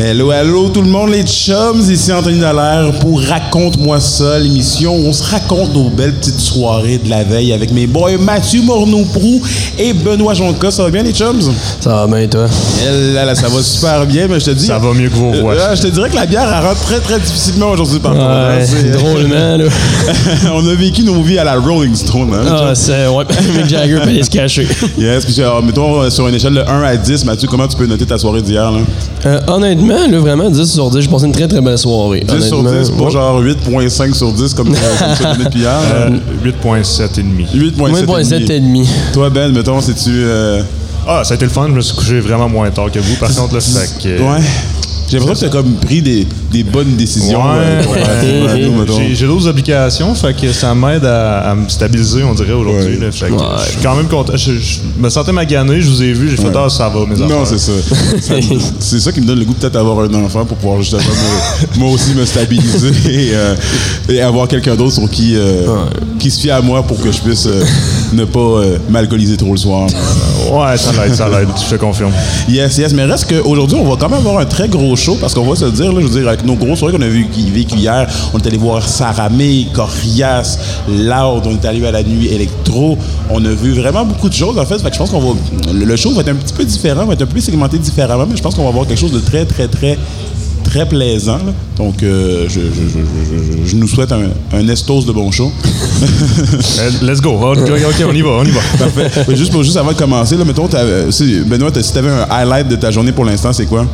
Hello, hello tout le monde, les chums, ici Anthony Dallaire pour Raconte-moi ça, l'émission où on se raconte nos belles petites soirées de la veille avec mes boys Mathieu Morneau-Prou et Benoît Jonca. Ça va bien les chums? Ça va bien, toi? Eh Là, là, ça va super bien, mais je te dis... Ça va mieux que vos voix. Euh, je te dirais que la bière, elle rentre très, très difficilement aujourd'hui, par contre. hein, Ouais, c'est- drôlement, là. on a vécu nos vies à la Rolling Stone, hein, Ah, c'est. Ouais, Mick Jagger peut aller se cacher. Yes, puis alors, mettons, euh, sur une échelle de 1 à 10, Mathieu, comment tu peux noter ta soirée d'hier, là? Euh, honnêtement, là, vraiment, 10 sur 10, j'ai passé une très très belle soirée. 10 sur honnêtement. 10, pas Ouais. genre 8.5 sur 10 comme, euh, ça donné depuis hier. Euh, là. 8.7 et demi. 8.7 Ouais, et 7 demi. et demi. Toi, Ben, mettons, c'est-tu... euh, Ah, ça a été le fun. Je me suis couché vraiment moins tard que vous. Par contre, là, fait que... Ouais. J'ai l'impression que t'as comme pris des, des bonnes décisions. Ouais, euh, ouais. J'ai d'autres obligations, fait que ça m'aide à, à me stabiliser, on dirait, aujourd'hui. Je suis quand même content. Je, je me sentais magané, je vous ai vu, j'ai fait Ouais. ah, ça va, mes affaires. Non, c'est ça. C'est ça qui me donne le goût peut-être d'avoir un enfant pour pouvoir justement me- moi aussi me stabiliser et, euh, et avoir quelqu'un d'autre sur qui, euh, qui se fie à moi pour que je puisse euh, ne pas euh, m'alcooliser trop le soir. Ouais, ça l'aide, ça l'aide, je te confirme. Yes, yes, mais reste qu'aujourd'hui, on va quand même avoir un très gros show parce qu'on va se dire, là, je veux dire, avec nos gros soirées qu'on a vu- vécu hier, on est allé voir Saramé, Corias, Loud, on est allé à la nuit électro, on a vu vraiment beaucoup de choses en fait, fait que je pense qu'on va, le show va être un petit peu différent, va être un peu segmenté différemment, mais je pense qu'on va avoir quelque chose de très, très, très très plaisant. là. Donc, euh, je, je- je- je- je nous souhaite un, un estos de bon show. Let's go. Ok, ok, on y va, on y va. Parfait. Juste, pour, juste avant de commencer, là, mettons, euh, Benoît, si tu avais un highlight de ta journée pour l'instant, c'est quoi?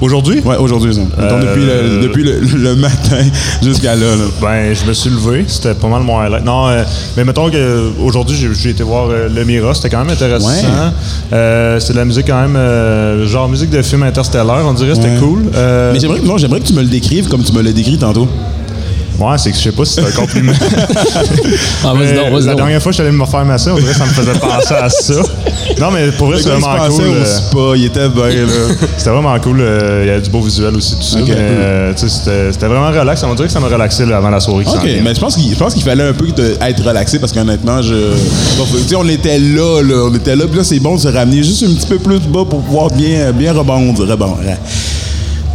Aujourd'hui? Ouais, aujourd'hui, Euh, depuis, le, depuis le, le matin jusqu'à là. là. Ben, je me suis levé, c'était pas mal mon highlight. Non, euh, mais mettons que aujourd'hui j'ai j'ai été voir euh, Le Mira, c'était quand même intéressant. Ouais. Euh, c'est de la musique quand même, euh, genre musique de film interstellaire, on dirait, c'était Ouais. cool. Mais j'aimerais, non, j'aimerais que tu me le décrives comme tu me l'as décrit tantôt. Ouais, c'est que je sais pas si c'est un compliment. Ah, donc, vas-y la donc. dernière fois que je suis allé me faire masser, on dirait que ça me faisait penser à ça. Non, mais pour vrai, il se vraiment cool. euh, spa, il était bien, là. C'était vraiment cool. euh, Il y a du beau visuel aussi, tout ça. Euh, c'était c'était vraiment relax. On dirait que ça me relaxait là, avant la soirée OK, mais je pense qu'il je pense qu'il fallait un peu être relaxé parce qu'honnêtement, je. Bon, on était là, là. On était là, puis là, c'est bon de se ramener juste un petit peu plus bas pour pouvoir bien, bien rebondir. Rebondir.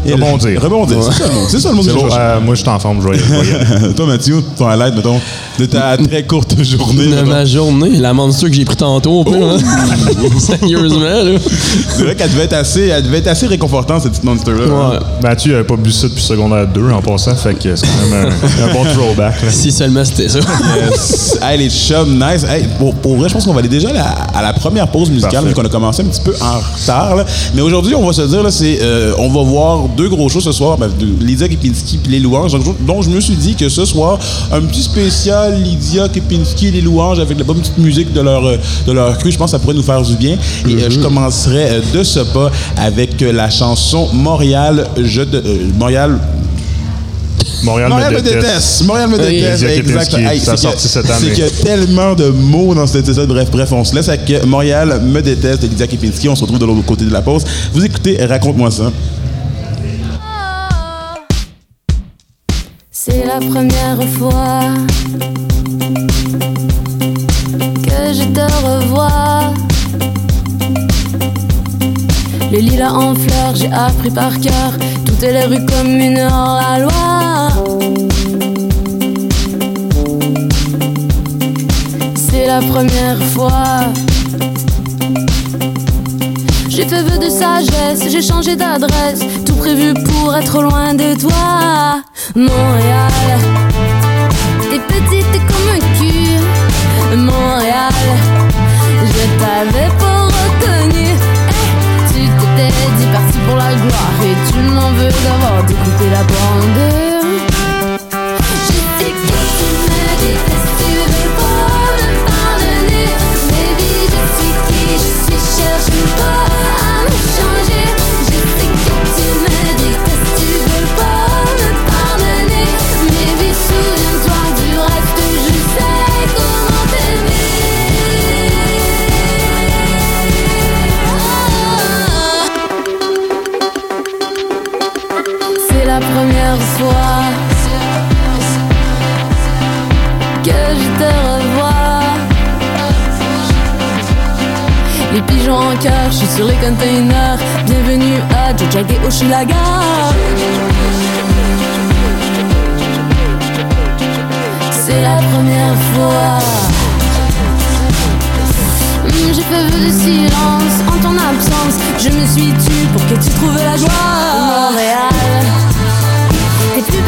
Et Rebondir. Rebondir, c'est ça le mot. C'est ça le mot que je euh, moi, je suis en forme, je vais. Toi, Mathieu, ton highlight, mettons, de ta très courte journée. De ma journée, la monster que j'ai pris tantôt, au pire, hein. Sérieusement, là. C'est vrai qu'elle devait être assez, elle devait être assez réconfortante, cette petite monster-là. hein. Ouais. Mathieu n'avait pas bu ça depuis secondaire 2 en passant, fait que c'est quand même un, un bon throwback. là. Si seulement c'était ça. Hey, les chums, nice. Hey, pour, pour vrai, je pense qu'on va aller déjà à la, à la première pause musicale, Parfait. vu qu'on a commencé un petit peu en retard. là. Mais aujourd'hui, on va se dire, là, c'est, euh, on va voir deux gros shows ce soir, ben, de Lydia Kepinski puis Les Louanges. Donc, donc, je me suis dit que ce soir, un petit spécial Lydia Kepinski et Les Louanges avec la bonne petite musique de leur, euh, de leur cru, je pense que ça pourrait nous faire du bien. Et euh, je commencerai euh, de ce pas avec la chanson Montréal, je euh, Montréal, Montréal, Montréal me déteste. déteste. Montréal me Oui. déteste. Exact. Hey, ça c'est sorti que- cette année. C'est qu'il y a tellement de mots dans cet épisode. Bref, bref, on se laisse avec Montréal me déteste de Lydia Kepinski. On se retrouve de l'autre côté de la pause. Vous écoutez Raconte-moi ça. La première fois que je te revois. Le lilas en fleurs, j'ai appris par cœur toutes les rues communes hors la loi. C'est la première fois. J'ai fait vœu de sagesse, j'ai changé d'adresse, tout prévu pour être loin de toi. Montréal, t'es petite comme un cul. Montréal, je t'avais pas reconnu. Eh, tu t'étais dit parti pour la gloire et tu m'en veux d'avoir découpé la bande. Je sais que tu me tu veux pas me pardonner. Baby, je suis qui je suis, cherche pas suis sur les containers. Bienvenue à Jojage Oshilaga. C'est la première fois. Hmm, J'ai fait vœu de silence en ton absence. Je me suis tue pour que tu trouves la joie. Montréal, t'es plus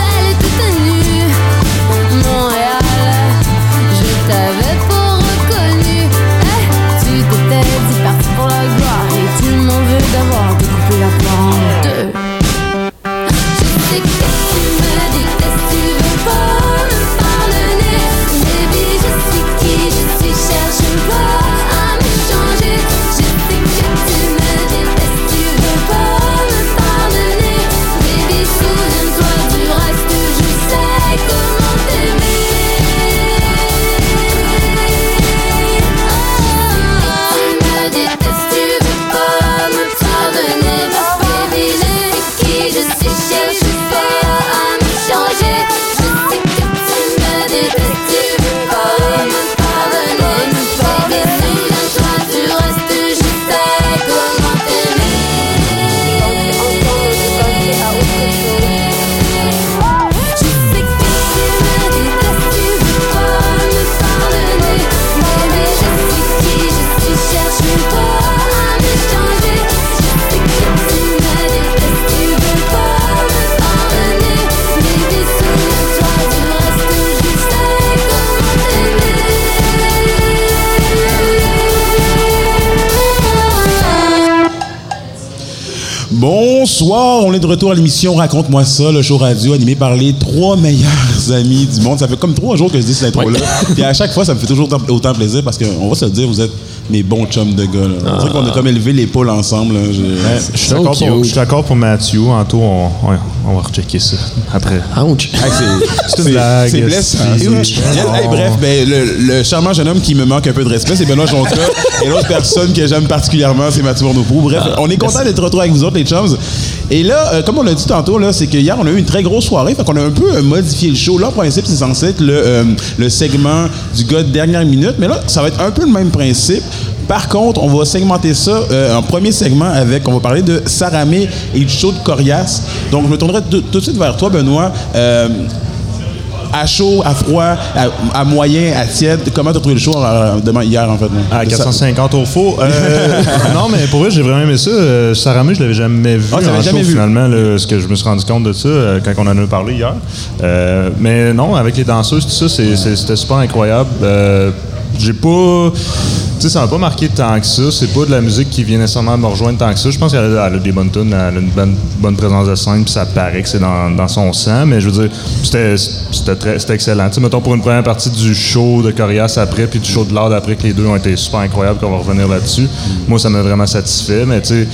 Bonsoir, on est de retour à l'émission Raconte-moi ça, le show radio animé par les trois meilleurs amis du monde. Ça fait comme trois jours que je dis cette intro-là. Puis à chaque fois, ça me fait toujours autant, plaisir parce qu'on va se le dire, vous êtes mes bons chums de gars. là. On dirait qu'on a comme élevé l'épaule ensemble. là. Je suis d'accord pour, je suis d'accord pour Mathieu. Anto, on, on, on va rechecker ça après. Ouch. Hey, c'est- une c'est- blague. C'est blessant. C'est- C'est- c'est- Hey, bref, ben, le, le charmant jeune homme qui me manque un peu de respect, c'est Benoît Jonca. et l'autre personne que j'aime particulièrement, c'est Mathieu Bourneau-Pou. Bref, on est content d'être retour avec vous autres, les chums. Et là, euh, comme on l'a dit tantôt, là, c'est que hier, on a eu une très grosse soirée. Fait qu'on a un peu euh, modifié le show. Là, en principe, c'est censé être le, euh, le segment du gars de dernière minute. Mais là, ça va être un peu le même principe. Par contre, on va segmenter ça euh, en premier segment avec, on va parler de Saramé et du show de Corias. Donc, je me tournerai tout de suite vers toi, Benoît. Euh, à chaud, à froid, à, à moyen, à tiède. Comment t'as trouvé le show euh, demain, hier, en fait? À De ça- 450 au faux. Euh, non, mais pour vrai, j'ai vraiment aimé ça. Euh, Saramé, je l'avais jamais vu. Ah, en jamais show, vu. Finalement, là, ce que je me suis rendu compte de ça quand on en a parlé hier. Mais non, avec les danseuses, tout ça, c'était super incroyable. J'ai pas. Tu sais, ça m'a pas marqué tant que ça. C'est pas de la musique qui vient nécessairement me rejoindre tant que ça. Je pense qu'elle a, a des bonnes tunes, elle a une bonne, bonne présence de scène, puis ça paraît que c'est dans, dans son sang. Mais je veux dire, c'était excellent. Tu sais, mettons pour une première partie du show de Corias après, puis du show de l'art après, que les deux ont été super incroyables, qu'on va revenir là-dessus. Moi, ça m'a vraiment satisfait. Mais tu sais,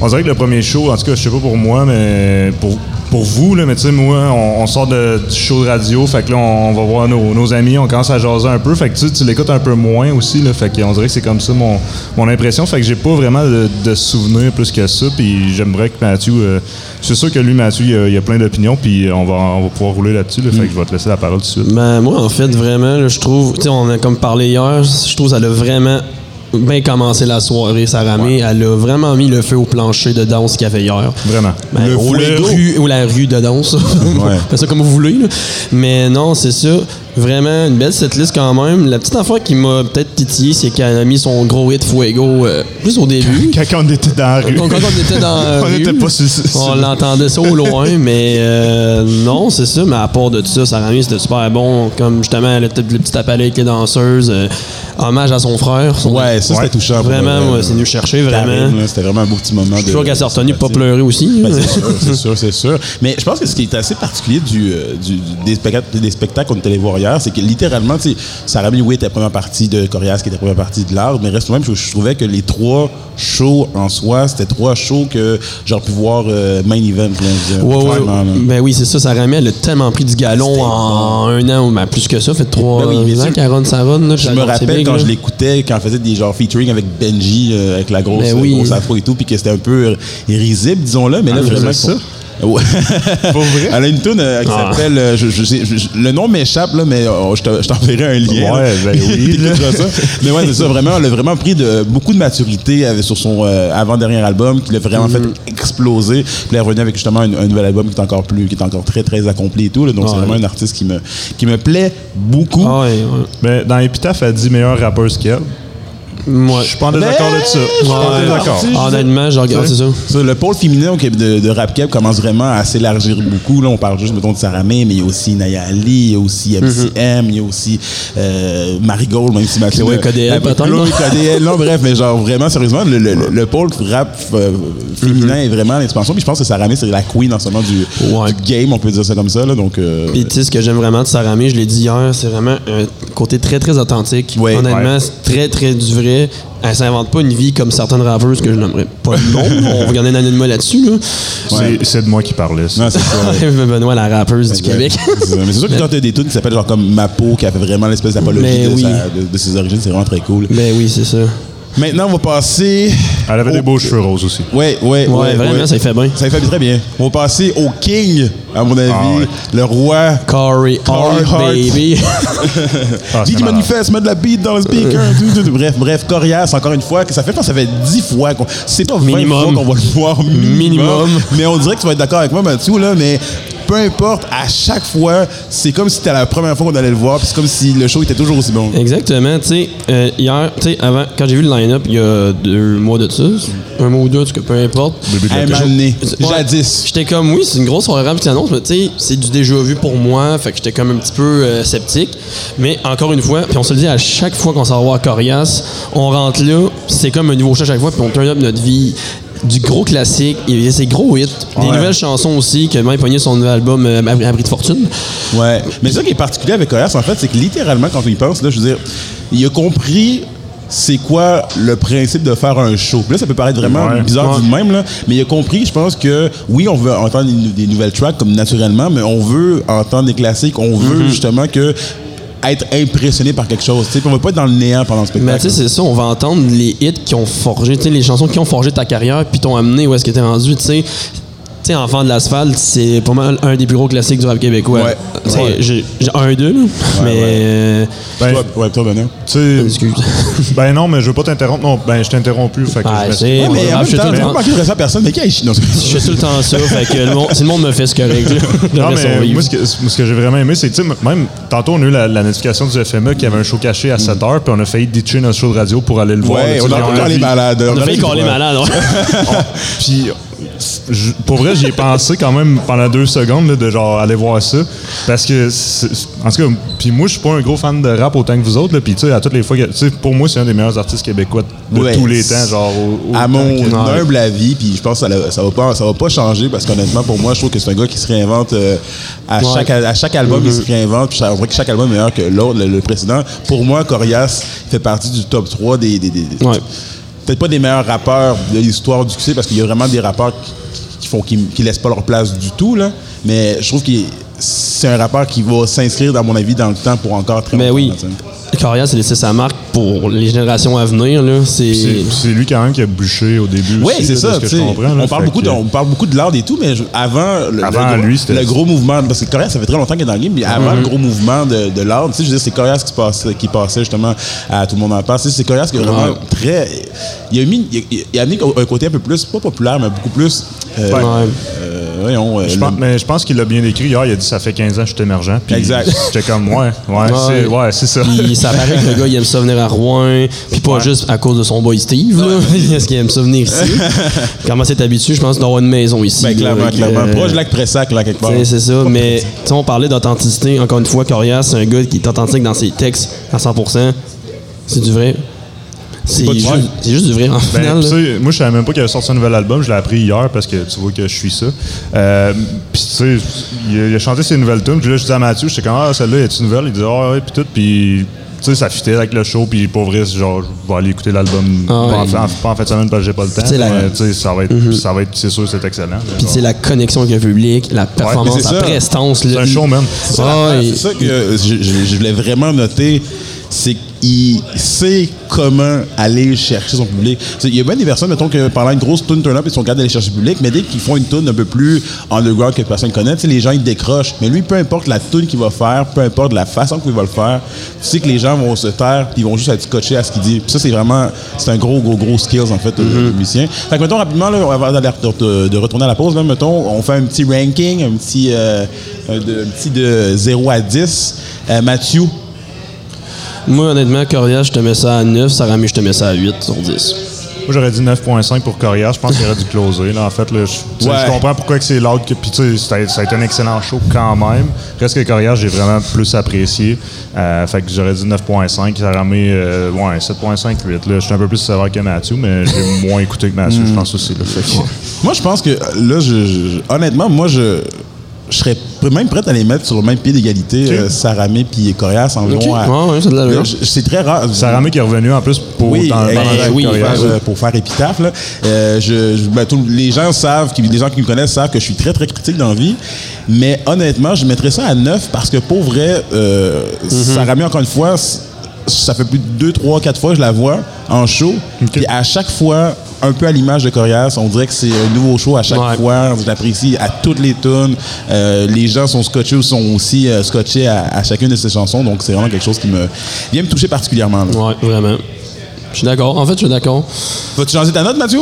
on dirait que le premier show, en tout cas, je sais pas pour moi, mais pour pour vous, là, mais tu sais, moi, on, sort de, du show de radio, fait que là, on, va voir nos, amis, on commence à jaser un peu, fait que tu, l'écoutes un peu moins aussi, là, fait qu'on dirait que c'est comme ça mon, mon impression, fait que j'ai pas vraiment de, souvenirs plus que ça, puis j'aimerais que Mathieu, euh, c'est sûr que lui, Mathieu, il a, a plein d'opinions, puis on va, on va pouvoir rouler là-dessus, là, fait que je vais te laisser la parole tout de suite. Ben, moi, en fait, vraiment, je trouve, tu sais, on a comme parlé hier, je trouve ça a vraiment bien commencé la soirée, Saramé. Elle a vraiment mis le feu au plancher de danse qu'il y avait hier. Vraiment. Ben, Le ou, la fuego. rue, ou la rue de danse. Ouais. Faites ça comme vous voulez. là. Mais non, c'est ça. Vraiment une belle setlist quand même. La petite affaire qui m'a peut-être titillé, c'est qu'elle a mis son gros hit Fuego euh, juste au début. Quand on était dans la rue. Quand on était dans la On rue, était pas sur- sur- on l'entendait ça au loin, mais euh, non, c'est ça. Mais à part de tout ça, Sarah Mee, c'était super bon. Comme justement, le, le petit appel avec les danseuses. euh, hommage à son frère. Son- Ouais, ça, c'était touchant. Vraiment, c'est venu chercher, vraiment. C'était vraiment un beau petit moment. Je suis sûr qu'elle s'est retenue pas pleurer aussi. Ben, c'est sûr, c'est sûr, c'est sûr. Mais je pense que ce qui est assez particulier du, du- des, spectacles, des spectacles qu'on allé voir c'est que littéralement, tu sais, Sarah oui, était la première partie de Corias, qui était la première partie de l'art, mais reste même, je, je trouvais que les trois shows en soi, c'était trois shows que j'aurais pu voir euh, main event. Dire, Ouais, ouais. Ben oui, c'est ça. Sarah Mee, elle a tellement pris du galon en un an, ou ben, plus que ça. Fait trois Ben oui, ans qu'elle run sa run. là, Je me elle rappelle quand là. je l'écoutais, quand elle faisait des genres featuring avec Benji, euh, avec la grosse, Ben oui. grosse afro et tout, puis que c'était un peu euh, risible, disons-le, mais là, Ah, vraiment. ça? Pour vrai? Elle a une tune euh, qui Ah. s'appelle. euh, je- je sais- je- le nom m'échappe, là, mais euh, je te- je t'enverrai un lien. Ouais, là. ben oui, là. T'écouteras ça. Mais ouais, c'est ça, vraiment, elle a vraiment pris de, beaucoup de maturité avec- sur son euh, avant-dernier album, qui l'a vraiment fait exploser. Puis elle est revenue avec justement un, un nouvel album qui est encore plus, qui est encore très, très accompli et tout. là. donc, c'est vraiment un artiste qui me, qui me plaît beaucoup. Ah ouais, ouais. Mais dans Epitaph, elle dit meilleur rappeur qu'elle. Ouais. Je suis pas en désaccord de ça. Je suis pas en désaccord. Je Honnêtement, je regarde, c'est ça. Ça, le pôle féminin au Québec de, de rap cap commence vraiment à s'élargir beaucoup. Là, on parle juste mettons, de Saramé, mais il y a aussi Naya Ali, il y a aussi MCM, il y a aussi euh, Marigold, même si Mathieu. Chloé KDL, peut-être. Chloé KDL, non, bref, mais genre vraiment, sérieusement, le, le, le pôle rap euh, féminin est vraiment en expansion. Puis je pense que Saramé, c'est la queen en ce moment du, Ouais. du game, on peut dire ça comme ça. Là, donc, euh, Puis tu sais, ce que j'aime vraiment de Saramé, je l'ai dit hier, c'est vraiment un côté très très authentique. Ouais. Honnêtement, Ouais. c'est très très du vrai. Elle s'invente pas une vie comme certaines rappeuses que je n'aimerais pas le nom. On va garder un anonymat là-dessus. Là. C'est- C'est de moi qui parlais. ça. non, c'est ça. Benoît, la rappeuse du Québec. Mais c'est sûr que quand t'as des tunes qui s'appellent genre comme Ma peau, qui a fait vraiment l'espèce d'apologie Mais de, oui. de- de ses origines, c'est vraiment très cool. Mais oui, c'est ça. Maintenant, on va passer. Elle avait au- des beaux cheveux roses aussi. Ouais, ouais, ouais. Ouais, vraiment, ça y fait bien. Ça y fait très bien. On va passer au King, à mon avis. Ah ouais. Le roi. Corey Corey Hart, Hart. baby. Ah, manifeste, met de la beat dans le speaker. tout, tout, tout. Bref, bref, Corias, encore une fois, que ça fait, je pense ça fait 10 fois. qu'on- C'est pas 20 Minimum. fois qu'on va le voir minimum. Minimum. Mais on dirait que tu vas être d'accord avec moi, Mathieu, là, mais peu importe, à chaque fois, c'est comme si c'était la première fois qu'on allait le voir, puis c'est comme si le show était toujours aussi bon. Exactement. Tu sais, euh, hier, tu sais, avant, quand j'ai vu le line-up, il y a deux mois de ça, un mois ou deux, en tout cas, peu importe. Jadis. J'étais comme, oui, c'est une grosse soirée qui annonce, mais tu sais, c'est du déjà vu pour moi, fait que j'étais comme un petit peu euh, sceptique. Mais encore une fois, puis on se le dit à chaque fois qu'on s'en va voir Corias, on rentre là, c'est comme un nouveau chat à chaque fois, puis on turn up notre vie. Du gros classique, il y a ses gros hits, des Ouais. nouvelles chansons aussi, que même pogné son nouvel album euh, Abri de Fortune. Ouais. Mais ça qui est particulier avec Corias, en fait, c'est que littéralement, quand on y pense, là, je veux dire, il a compris c'est quoi le principe de faire un show. Puis là, ça peut paraître vraiment Ouais. bizarre Ouais. du même, là, mais il a compris, je pense que oui, on veut entendre des, des nouvelles tracks comme naturellement, mais on veut entendre des classiques, on veut Mm-hmm. justement que être impressionné par quelque chose. tu sais. Puis on va pas être dans le néant pendant le Mais spectacle. tu sais, c'est ça, on va entendre les hits qui ont forgé, tu sais, les chansons qui ont forgé ta carrière, puis t'ont amené où est-ce que t'es rendu, tu sais. Tu sais, Enfant de l'asphalte, c'est pas mal un des plus gros classiques du rap québécois. Ouais. Ouais. J'ai un, deux, là, mais. euh, Ben, toi, ouais, toi, Benoît. excuse. ben non, mais je veux pas t'interrompre. Non, ben je t'interromps plus. Fait que Ah, je me- c'est- Ouais, mais moi, en je même temps, pas respect à personne, mais qui est Non, c'est- je fais tout le temps ça, fait que le monde- si le monde me fait ce correct, je Non, mais moi, ce que, ce que j'ai vraiment aimé, c'est que, tu sais, même tantôt, on a eu la, la notification du FME qu'il y avait un show caché à 7 h, puis on a failli ditcher notre show de radio pour aller le voir. Ouais, là, on a on pas a les malades. On a failli vu- coller malade, ouais. Puis, je- pour vrai, j'y ai pensé quand même pendant deux secondes là, de genre aller voir ça. Parce que, en tout cas, puis moi, je suis pas un gros fan de rap autant que vous autres. Puis, tu sais, à toutes les fois, que- tu sais, pour moi, c'est un des meilleurs artistes québécois de Ouais, tous les temps. Genre, au- à autant mon humble avis, puis je pense que ça, va pas, ça va pas changer parce qu'honnêtement, pour moi, je trouve que c'est un gars qui se réinvente euh, à, Ouais. chaque, à chaque album, il se réinvente. Puis on dirait que chaque album est meilleur que l'autre, le, le précédent. Pour moi, Corias fait partie du top 3 des. des- des- des- Ouais. Peut-être pas des meilleurs rappeurs de l'histoire du succès parce qu'il y a vraiment des rappeurs qui, qui font qui, qui laissent pas leur place du tout là. Mais je trouve que c'est un rappeur qui va s'inscrire dans mon avis dans le temps pour encore très Mais longtemps. oui, là, tu sais. Corias a laissé sa marque pour les générations à venir. C'est lui quand même qui a bûché au début. Oui, c'est ça. ce que tu je sais. comprends. là. on, parle beaucoup que- de, on parle beaucoup de l'art et tout, mais je- avant, le, Avant le, lui, le gros mouvement, parce que Corias, ça fait très longtemps qu'il est dans le game, mais avant Mhm. le gros mouvement de, de l'art, tu sais, je veux dire, c'est Corias qui, passait, qui passait justement à Tout le monde en sais, C'est Corias qui est vraiment Ouais. très. Il a, mis, il, a, il a amené un côté un peu plus, pas populaire, mais beaucoup plus. euh, Ouais. Euh, voyons, euh, Je le- pense, mais je pense qu'il l'a bien décrit hier. Il a dit ça fait 15 ans que je suis émergent. Puis Exact. J'étais comme ouais, ouais, c'est ouais, c'est ça. Puis ça paraît que le gars, il aime ça venir à Rouen. Puis pas juste à cause de son boy Steve, là. Est-ce qu'il aime ça venir ici? Comment c'est habitué, je pense, d'avoir une maison ici. Ben, clairement, clairement. euh, Proche de Lac Pressac, là, quelque part. C'est ça, mais tu sais, on parlait d'authenticité. Encore une fois, Corias, c'est un gars qui est authentique dans ses textes à 100%. C'est du vrai. C'est juste, juste du vrai, en Ben, final. tu là. sais, moi, je savais même pas qu'il avait sorti un nouvel album. Je l'ai appris hier parce que tu vois que je suis ça. Euh, Puis, tu sais, il, a- il a chanté ses nouvelles tunes. Puis là, je disais à Mathieu, j'étais comme, ah, celle-là, est-ce nouvelle? Il disait, ah, ouais, puis tout. Puis, tu sais, ça fitait avec le show. Puis, pour vrai, genre, je vais aller écouter l'album. Ah pas, en ouais. pas en fin de semaine parce que j'ai pas le temps. tu sais, la- mais, tu sais, ça va être, ça va être, c'est sûr, c'est excellent. Puis c'est la connexion avec le public, la performance, la ça. prestance. C'est un showman. C'est ça, Ah, l'affaire, et- c'est ça que je, je- je voulais vraiment noter. C'est qu'il sait comment aller chercher son public. Il y a bien des personnes, mettons, que pendant une grosse tune turn-up, ils sont capables d'aller chercher le public, mais dès qu'ils font une tune un peu plus underground que personne connaît, les gens, ils décrochent. Mais lui, peu importe la tune qu'il va faire, peu importe la façon qu'il va le faire, tu sais que les gens vont se taire, puis ils vont juste être scotchés à ce qu'il dit. Puis ça, c'est vraiment, c'est un gros, gros, gros skills, en fait, Mm-hmm. de musicien. Fait que, mettons, rapidement, là, avant de, de retourner à la pause, là, mettons, on fait un petit ranking, un petit, euh, un, de, un petit de 0 à 10. Euh, Mathieu, Moi, honnêtement, Corias, je te mets ça à 9. Sarami, je te mets ça à 8 sur 10. Moi, j'aurais dit 9.5 pour Corias. Je pense qu'il aurait dû closer. Là, en fait, là, je, Ouais. comprends pourquoi que c'est l'autre. que- Puis, tu sais, ça a- a été un excellent show quand même. Reste que Corias, j'ai vraiment plus apprécié. Euh, fait que j'aurais dit 9.5. Ça mis, euh, ouais, 7.5, 8. Là. Je suis un peu plus sévère que Mathieu, mais j'ai moins écouté que Mathieu, je pense aussi. Là, fait que- Moi, je pense que là, je, je- honnêtement, moi, je, je serais même prêt à les mettre sur le même pied d'égalité, euh, Saramé puis Corias environ. Ok. à- Ouais, ouais, c'est très rare. Saramé qui est revenu en plus pour Oui, dans, pendant la oui, Corias. pour, faire, pour faire épitaphe. là. Euh, je, je- ben, tout- les gens savent, qui- les gens qui me connaissent savent que je suis très très critique dans la vie. Mais honnêtement, je mettrais ça à 9 parce que pour vrai, euh, Saramé, encore une fois, ça fait plus de 2, 3, 4 fois que je la vois en show. Puis à chaque fois, un peu à l'image de Corias, on dirait que c'est un nouveau show à chaque Ouais. fois. Je l'apprécie à toutes les tunes. Euh, les gens sont scotchés ou sont aussi euh, scotchés à, à chacune de ses chansons. Donc c'est vraiment quelque chose qui me vient me toucher particulièrement. là. Ouais, vraiment. Je suis d'accord. En fait, je suis d'accord. Vas-tu changer ta note, Mathieu?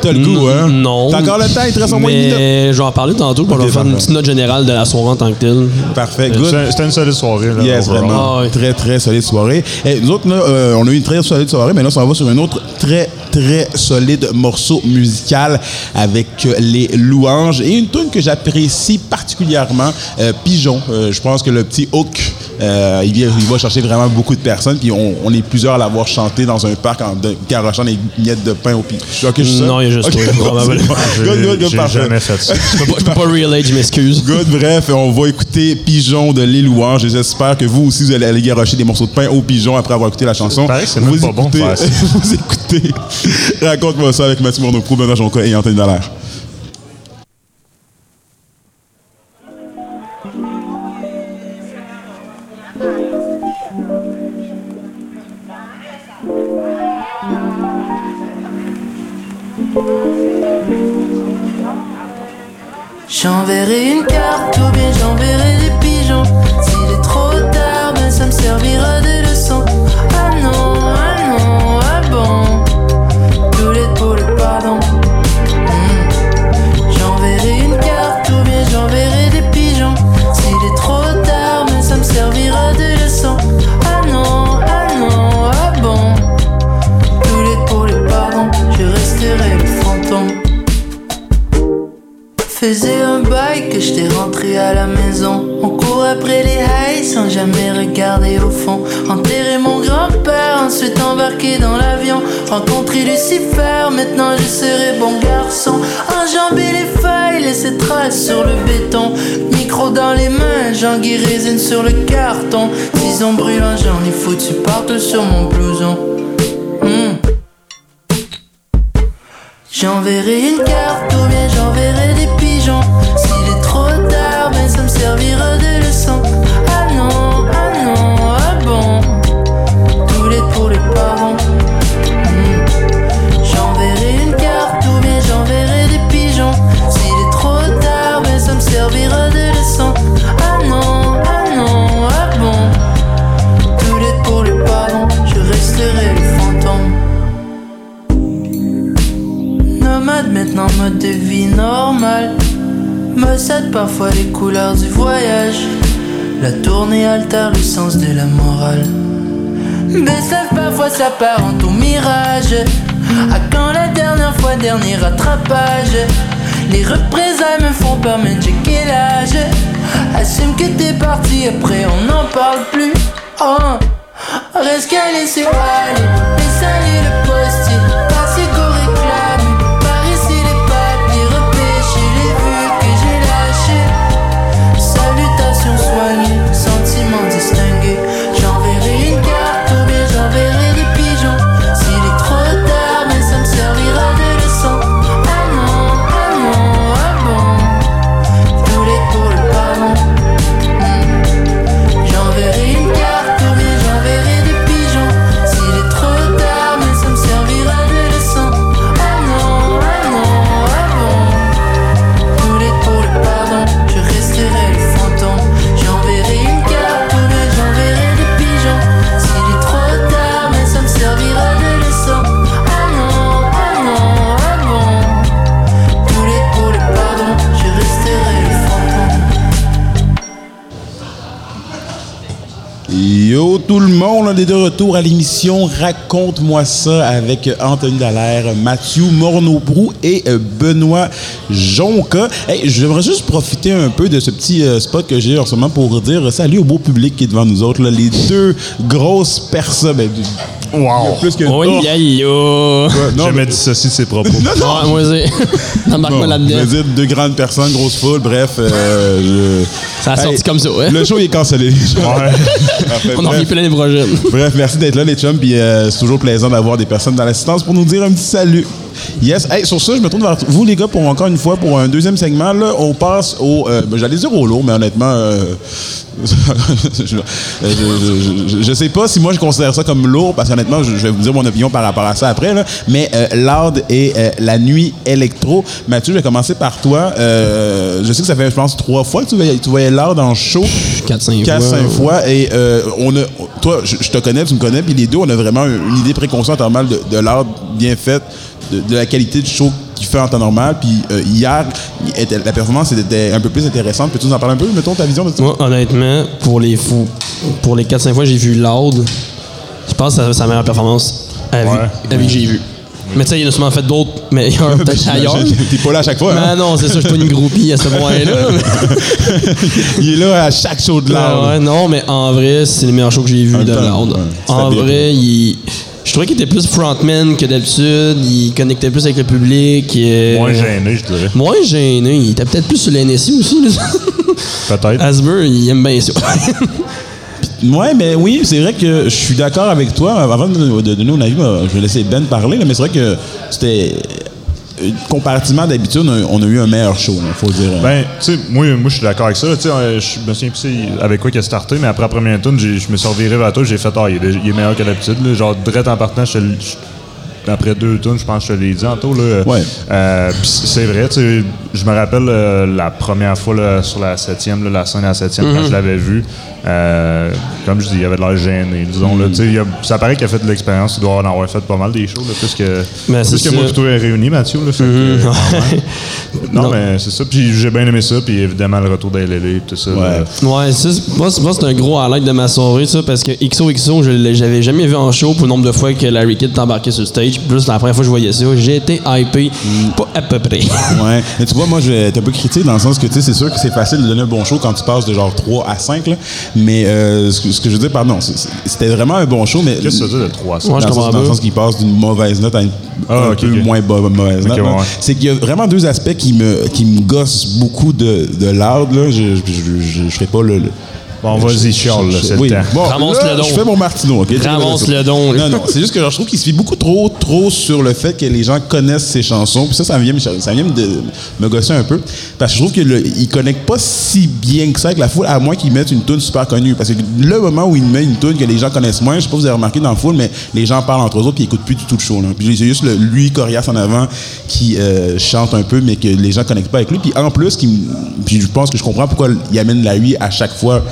T'as le goût, hein? Non. T'as encore le temps, il te reste au moins une minute. Mais je vais en parler tantôt. puis on Ok, va faire une petite note générale de la soirée en tant que telle. Parfait, good. C'était c'était une solide soirée. Là, Yes, vraiment. Ah. Très, très solide soirée. Et nous autres, là, euh, on a eu une très solide soirée, mais là, on va sur un autre très, très solide morceau musical avec euh, les louanges et une tune que j'apprécie particulièrement, euh, Pigeon. Euh, je pense que le petit hook, euh, il, il va chercher vraiment beaucoup de personnes, puis on, on est plusieurs à l'avoir chanté dans un parc en de- garochant des miettes de pain au pigeon. Je suis ok, je suis seul? Non, il y a juste Ok, toi, c'est probablement. bon. J'ai Good, good, good, j'ai parfait. jamais fait ça. Je peux pas, pas relate, je m'excuse. Good, bref, on va écouter Pigeon de Les Louanges et j'espère que vous aussi vous allez aller garocher des morceaux de pain au pigeon après avoir écouté la chanson. Paraît que c'est même vous pas bon écoutez, ça. vous écoutez. Raconte-moi ça avec Mathieu Morneau-Pro, Bernard Jonca et Anthony Dallaire. J'enverrai Jean-Guy résine sur le carton. Tison brûlant, j'en ai foutu partout sur mon blouson. Hmm. J'enverrai une carte La tournée altère le sens de la morale. Bessef parfois s'apparente au mirage. À quand la dernière fois dernier rattrapage? Les représailles me font peur mais j'ai quel âge Assume que t'es parti après on n'en parle plus. Oh Reste calé sur aller Laisse aller le postier tout le monde, on est de retour à l'émission Raconte-moi ça avec Anthony Dallaire, Mathieu Morneau-Brou et euh, Benoît Jonca. Hey, J'aimerais juste profiter un peu de ce petit euh, spot que j'ai en ce moment pour dire salut au beau public qui est devant nous autres, les deux grosses personnes. Ben, Wow! plus que Oh, Oh, yo. ouais, non, Jamais mais- dit ceci de ses propos. non, non. Ouais, moi, c'est. Embarque-moi Bon, là-dedans. je veux dire, deux grandes personnes, grosse foule, bref. euh, je- Ça a sorti comme ça, ouais. Le show il est cancellé. Enfin, On en revient plus l'année prochaine. Bref, merci d'être là, les chums. Puis euh, c'est toujours plaisant d'avoir des personnes dans l'assistance pour nous dire un petit salut. Yes. Hey, sur ça, je me tourne vers vous, les gars, pour encore une fois, pour un deuxième segment. Là, on passe au. euh, ben, J'allais dire au lourd, mais honnêtement. euh, je, je, je- je- je sais pas si moi je considère ça comme lourd parce qu'honnêtement je, je vais vous dire mon opinion par rapport à ça après là. mais euh, Loud et euh, la nuit électro Mathieu je vais commencer par toi Euh, je sais que ça fait je pense trois fois que tu voyais, tu voyais Loud en show 4-5 4 fois. 5 fois et euh, on a toi je, te connais tu me connais puis les deux on a vraiment une idée préconçue en normal de, de bien fait de, de la qualité du show qu'il fait en temps normal puis euh, hier était- la performance était un peu plus intéressante peux-tu nous en parler un peu mettons ta vision de ça? Moi, honnêtement, pour les fous, pour les 4-5 fois que j'ai vu Loud, je pense que c'est sa meilleure performance à vie, Ouais. à vie que j'ai vue. Mais tu sais, il y en a sûrement fait d'autres meilleures peut-être ailleurs. T'es pas là à chaque fois. hein? Mais non, c'est ça, je suis pas une groupie à ce point-là. Il est là à chaque show de Ah l'art. ouais, non, mais en vrai, c'est le meilleur show que j'ai vu de c'est en vrai, il- je trouvais qu'il était plus frontman que d'habitude. Il connectait plus avec le public. Moins gêné, je dirais. Moins gêné. Il était peut-être plus sur l'NSI aussi. là. Peut-être. Asper, il aime bien ça. Ouais, mais oui, c'est vrai que je suis d'accord avec toi. Avant de, donner mon avis, je vais laisser Ben parler, là, mais c'est vrai que c'était. Comparativement d'habitude, on a- on a eu un meilleur show, il faut dire. Ben, tu sais, moi, moi je suis d'accord avec ça. là. Tu sais, euh, je me souviens plus avec quoi qu'il a starté, mais après la première tune, je me suis reviré vers toi, j'ai fait, ah, il est, il est meilleur que d'habitude. Genre, direct en partant, je après deux tunes, je pense que je te l'ai dit tantôt. Là. Ouais. Euh, c'est vrai, tu sais, je me rappelle euh, la première fois là, sur la septième, là, la scène à la septième, quand je l'avais vu, euh, comme je dis, il avait de l'air gêné, disons. Là. A- ça paraît qu'il a fait de l'expérience, il doit en avoir fait pas mal des shows, là, plus que, c'est plus que moi plutôt réuni, Mathieu. Là, fait que, euh, non, Non. mais c'est ça. Puis j'ai bien aimé ça. Puis évidemment, le retour d'LL et tout ça. Ouais. Ouais, moi, c'est un gros highlight de ma soirée, ça, parce que XOXO, je j'avais jamais vu en show pour le nombre de fois que Larry Kidd t'embarquait sur le stage. Plus la première fois que je voyais ça, j'ai été hypé, pas à peu près. Ouais. Mais tu vois, moi, je vais être un peu critique dans le sens que, tu sais, c'est sûr que c'est facile de donner un bon show quand tu passes de genre 3 à 5, là. Mais euh, ce, que, ce que je veux dire, pardon, c'était vraiment un bon show, mais. Qu'est-ce que ça veut dire de 300? Ouais, je dans, le sens, comprends dans le sens qu'il passe d'une mauvaise note à une Ah, un ok, peu ok. moins mauvaise note. Ok, là. ouais. C'est qu'il y a vraiment deux aspects qui me, qui me gossent beaucoup de, de loud. Là. Je ne je, je, ferai pas le. le- Bon, vas-y, Charles, c'est oui. le temps. Bon, Ramasse là, le don. Je fais mon Martino, OK? Ramasse le don. Non, non, c'est juste que genre, je trouve qu'il se fie beaucoup trop, sur le fait que les gens connaissent ses chansons. Puis ça, ça vient, ça vient de me gosser un peu. Parce que je trouve qu'il connecte pas si bien que ça avec la foule, à moins qu'il mette une tune super connue. Parce que le moment où il met une tune que les gens connaissent moins, je sais pas si vous avez remarqué dans la foule, mais les gens parlent entre eux autres ils écoutent plus du tout le show. Puis c'est juste le- lui, Corias en avant, qui euh, chante un peu, mais que les gens connectent pas avec lui. Puis en plus, qui puis je pense que je comprends pourquoi il amène la lui à chaque fois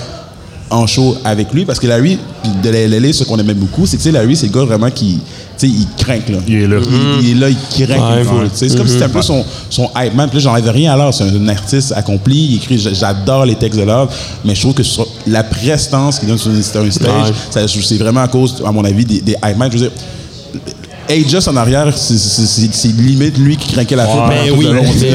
en show avec lui parce que Larry de la LLA ce qu'on aimait beaucoup c'est que Larry c'est le gars vraiment qui tu sais il craint là Il est là. il, il est là il craint Ouais, ouais. c'est comme si c'était un peu son, son hype man puis là j'enlève rien à l'art c'est un, artiste accompli il écrit j'adore les textes de l'art mais je trouve que sur la prestance qu'il donne sur un stage Ouais. c'est vraiment à cause à mon avis des, des hype man je veux dire Aegis en arrière, c'est- limite lui qui craquait la foule. Ben oui, entendait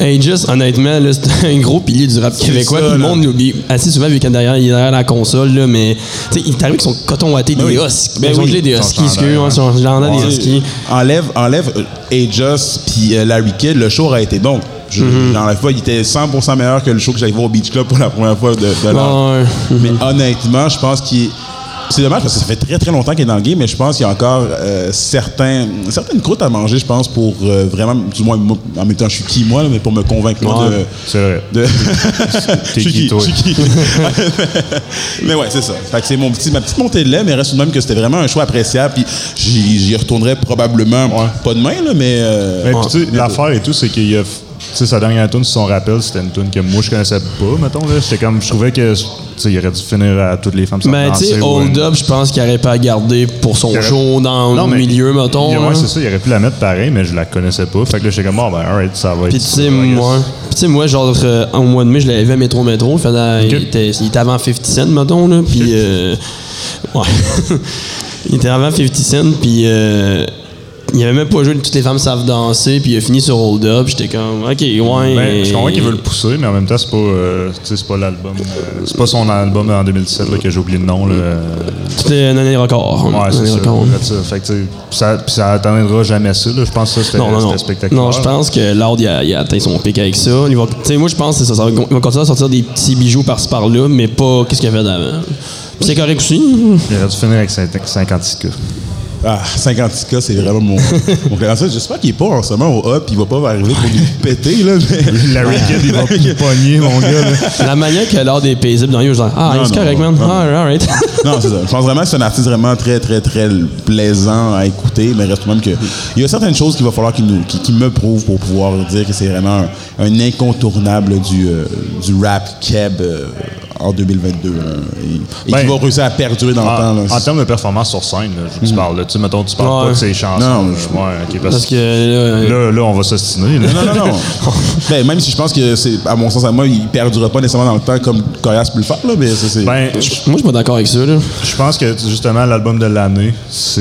Aegis, honnêtement, là, c'est un gros pilier du rap québécois. Tout le monde l'oublie assez souvent vu qu'il est derrière, il est derrière la console, là, mais tu sais, il est arrivé avec son coton watté des Ben oui. huskies. Ben Ben oui. des huskies, des huskies. Enlève, enlève euh, Aegis puis euh, Larry Kidd, le show aurait été bon. Je, Mm-hmm. Dans la fois, il était 100% meilleur que le show que j'allais voir au Beach Club pour la première fois de, de l'an. Ouais. Mais honnêtement, je pense qu'il est- C'est dommage parce que ça fait très très longtemps qu'il est dans le game, mais je pense qu'il y a encore euh, certains, certaines croûtes à manger, je pense, pour euh, vraiment, du moins, moi, en même temps, je suis qui moi, là, mais pour me convaincre moi, Ouais. C'est vrai. de. de... T'es Je suis qui, toi? Je suis qui? mais ouais, c'est ça. Fait que c'est mon petit, ma petite montée de lait, mais reste tout de même que c'était vraiment un choix appréciable. Puis j'y retournerai probablement pas demain, là, mais. euh, Mais puis, tu sais, l'affaire et tout, c'est qu'il y a. Tu sais, sa dernière tune, si on rappelle, c'était une tune que moi, je connaissais pas, mettons. là. J'étais comme. Je trouvais que. Il aurait dû finir à toutes les femmes sans Ben, tu sais, Hold Up, je pense qu'il aurait pas à garder pour son aurait- show dans Non, le mais- milieu, mettons. Ouais, c'est ça, il aurait pu la mettre pareil, mais je la connaissais pas. Fait que là, j'étais comme, oh, ben, alright, ça va être. Puis tu sais, moi. Puis tu tu sais, moi, genre, euh, au mois de mai, je l'avais vu à Métro Métro. Était, il était avant 50 Cent, mettons, là. Puis, euh, ouais. il était avant 50 Cent, puis euh, il avait même pas joué Toutes les femmes savent danser, puis il a fini sur Hold Up. J'étais comme, ok, ouais. Ben, je comprends qu'il veut le pousser, mais en même temps, c'est pas, euh, c'est pas l'album. euh, c'est pas son album en 2017 là, que j'ai oublié le nom. Là. C'était une année record. Ouais, Une c'est année ça. record. Fait que ça. Sais, ça, atteindra jamais ça. Là. Je pense que ça, c'était Non, non, spectaculaire. Non, je pense que Loud, il a, il a atteint son pic avec ça. Il va- moi, je pense que ça. ça va- il va continuer à sortir des petits bijoux par-ci par-là, mais pas qu'est-ce qu'il a fait d'avant. C'est correct aussi. Il aurait dû finir avec 56 cas. Ah, 56K, c'est vraiment mon, mon J'espère qu'il est pas en ce moment au up, il va pas arriver pour nous péter, là. Mais... Larry Kidd, il va plus pogner, mon gars. là. La manière que Loud est paisible dans lui, je dis Ah, c'est correct, non, man. non. Ah, alright. Non, c'est ça. Je pense vraiment que c'est un artiste vraiment très, très, très plaisant à écouter, mais reste même que il y a certaines choses qu'il va falloir qu'il nous, qu'il qu'il me prouve pour pouvoir dire que c'est vraiment un, un incontournable du, euh, du rap keb euh, en 2022. là. Et, et Ben, qui va réussir à perdurer dans le temps. Là. En, termes de performance sur scène, là, je- tu parles. là. Tu sais, mettons, tu parles Ouais. pas de ses chansons. Non, non, là. je- ouais, ok, parce, Parce que là, là, là, on va s'ostiner. Non, non, non. ben, même si je pense que c'est, à mon sens, à moi, il perdurera pas nécessairement dans le temps comme Corias peut le faire, là, mais ça, c'est. Ben, moi, je suis pas d'accord avec ça. Je pense que justement l'album de l'année,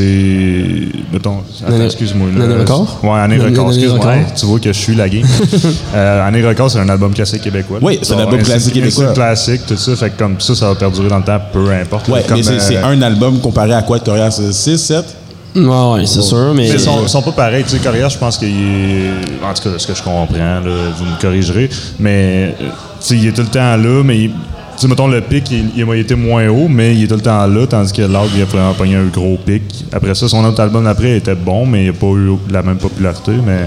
c'est. Mettons. attends, excuse-moi. là. l'année record? Ouais, année L'année- record. l'année Excuse-moi. record? Hey, tu vois que je suis la game. euh, année record, c'est un album classique québécois. Oui, c'est un album classique québécois. C'est classique, tout ça. Fait que comme ça, ça va perdurer dans le temps, peu importe. ouais, Comme, mais c'est, c'est euh, un album comparé à quoi, Corias 6, 7 Ouais, ouais, c'est sûr, mais. Mais ils sont, ils sont pas pareils. Tu sais, Correa, je pense qu'il est. En tout cas, de ce que je comprends, là, vous me corrigerez. Mais, euh, tu sais, il est tout le temps là, mais. il- Tu sais, mettons, le pic, il, il a été moins haut, mais il est tout le temps là, tandis que l'autre, il a vraiment pogné un gros pic. Après ça, son autre album d'après était bon, mais il n'a pas eu la même popularité, mais...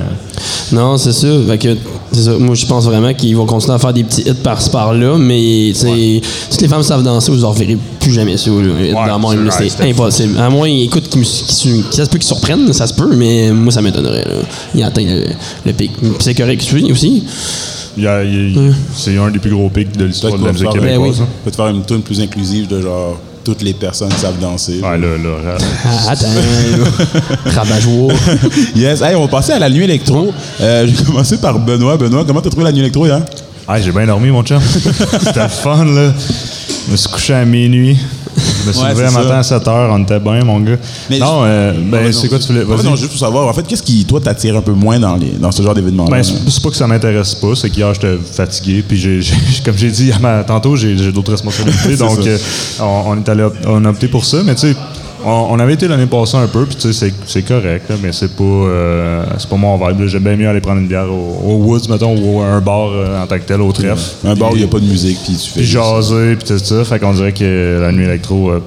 Non, c'est ça. Fait que, c'est ça. Moi, je pense vraiment qu'ils vont continuer à faire des petits hits par-ci par-là, mais tu sais, toutes les femmes savent danser, vous en reverrez plus jamais ça. Là, dans mon- c'est impossible. À moins, écoute, qu'ils ça se peut qu'ils surprennent, ça se peut, mais moi, ça m'étonnerait. là. Il atteint le, le pic. C'est correct aussi. aussi. Il y a- il- C'est un des plus gros pics de l'histoire Peut-être de la musique faire- québécoise. Ben hein. peut te faire une tune plus inclusive de genre toutes les personnes savent danser. Ouais, là, là. Ah, attends. là. Rabat-joie. Yes, hey, on va passer à la nuit électro. Euh, J'ai commencé par Benoît. Benoît, comment t'as trouvé la nuit électro hier? Ah, j'ai bien dormi, mon chum. C'était fun, là. Je me suis couché à minuit. Je me suis levé un matin à 7 h, on était bien, mon gars. Mais non, euh, ben, c'est quoi tu voulais. Vas-y. non, juste pour savoir, en fait, qu'est-ce qui, toi, t'attire un peu moins dans, les, dans ce genre d'événement-là? Ben, c'est pas que ça m'intéresse pas, c'est qu'hier j'étais fatigué, puis j'ai, comme j'ai dit tantôt, j'ai, d'autres responsabilités, donc euh, on, on est allé, on a opté pour ça, mais tu sais, on, on avait été l'année passée un peu, puis tu sais, c'est, c'est correct, là, mais c'est pas, euh, c'est pas mon vibe. J'aime bien mieux aller prendre une bière au, au Woods, mettons, ou à un bar euh, en tant que tel, au trèfle. un bar où il n'y a pas de musique, puis tu fais. puis jaser, puis tout ça. Fait qu'on dirait que la nuit électro, euh,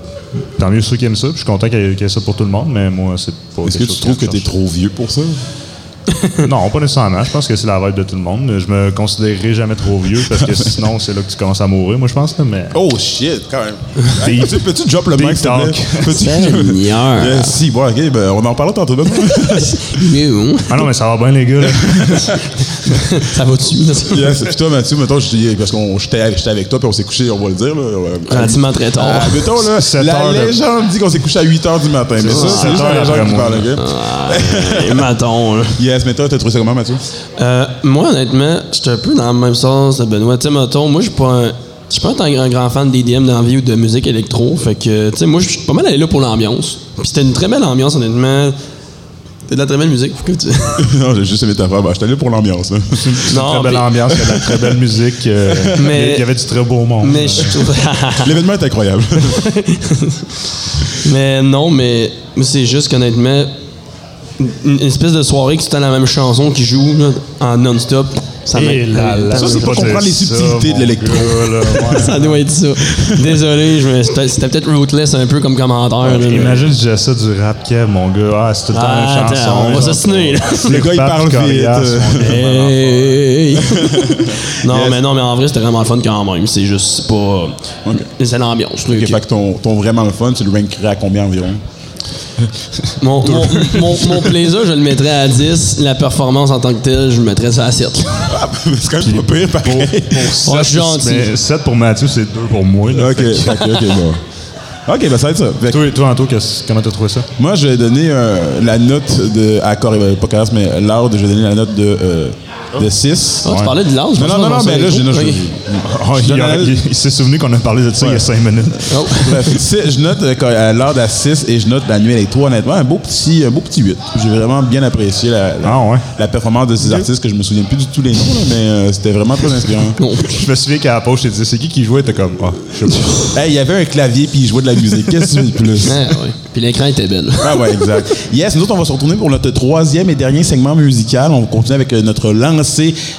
tant mieux ceux qui aiment ça. Puis je suis content qu'il y, ait- ça pour tout le monde, mais moi, c'est pas. Est-ce que tu trouves que je t'es trop vieux pour ça? Non, pas nécessairement. Je pense que c'est la vibe de tout le monde. Je me considérerai jamais trop vieux parce que sinon, c'est là que tu commences à mourir, moi, je pense. Là, mais... Oh shit, quand même. Hey, peux-tu, peux-tu drop le mic, s'il te plaît? Peux-tu- Seigneur. Yes, si, bon, ok, ben, on en parlera tantôt. Benoît. Mieux. Ah non, mais ça va bien, les gars. là. ça va-tu? yes, puis toi, Mathieu, mettons, je dis, parce qu'on j'étais j'étais avec toi, puis on s'est couché, on va le dire. Là, Ouais. Relativement très tard. Ah, mettons, là, la heures de- légende dit qu'on s'est couché à 8 h du matin. Mais ça, c'est la légende qui parle, ok? Et maton, là. Yes, mais toi, t'as trouvé ça comment, Mathieu? Euh, moi, honnêtement, j'étais un peu dans le même sens de Benoît. Tu sais, mettons, moi, je suis pas un. Je suis pas un, un grand fan d'EDM d'envie ou de musique électro. Fait que, tu sais, moi, je suis pas mal allé là pour l'ambiance. Puis c'était une très belle ambiance, honnêtement. C'était de la très belle musique. Pourquoi tu... non, j'ai juste aimé ta femme. J'étais allé pour l'ambiance. C'est une Non, très belle puis- ambiance, il y a de la très belle musique. euh, Mais- Il y avait du très beau monde. Mais je trouve. L'événement est incroyable. mais non, mais c'est juste qu'honnêtement, une, espèce de soirée que as la même chanson qui joue là, en non-stop, ça là, là, Ça, c'est je pas comprendre les ça, subtilités de l'électro. ouais. Ça doit être ça. Désolé, c'était peut-être rootless un peu comme commentaire. là, mais- Imagine si j'ai ça du rap Kev, mon gars. Ah, c'est tout le temps Ah, une attends, chanson. on va s'assiner, là. Le gars, il parle vite. Hey! non, Yes. mais non, mais en vrai, c'était vraiment le fun quand même. C'est juste c'est pas. C'est l'ambiance. là, Ok, ok. Fait que ton, ton vraiment le fun, tu le rankerais à combien environ? Mon, mon, mon, mon plaisir, je le mettrais à 10. La performance en tant que telle, je le mettrais ça à 7. Ah, c'est quand même pas pire, pareil. Ouais, je suis gentil. Mais 7 pour Mathieu, c'est 2 pour moi. là. Ok, ok, ok, bon. Ok, ben ça va être ça. Fait Toi, toi Anto, comment t'as trouvé ça? moi, je vais donner euh, la note de. À Corée, pas Corias, mais Loud, je vais donner la note de euh, de 6. Ah, tu parlais de l'âge? Non, non, non, non, mais là, je, non, je- Oh, il, s'est souvenu qu'on a parlé de ça il y a cinq minutes. Oh. Je note euh, l'heure à 6 et je note la nuit électro. Honnêtement, un beau petit, un beau petit 8. J'ai vraiment bien apprécié la, la, Ah ouais. la performance de ces artistes que je me souviens plus du tout les noms, mais euh, c'était vraiment très inspirant. Je me souviens qu'à la pause, je t'ai dit, c'est qui qui jouait? T'es comme, ah, je sais pas. Hey, il y avait un clavier puis il jouait de la musique. Qu'est-ce que tu veux de plus? Puis l'écran était belle. Ah ouais, exact. Yes, nous autres, on va se retourner pour notre troisième et dernier segment musical. On va continuer avec euh, notre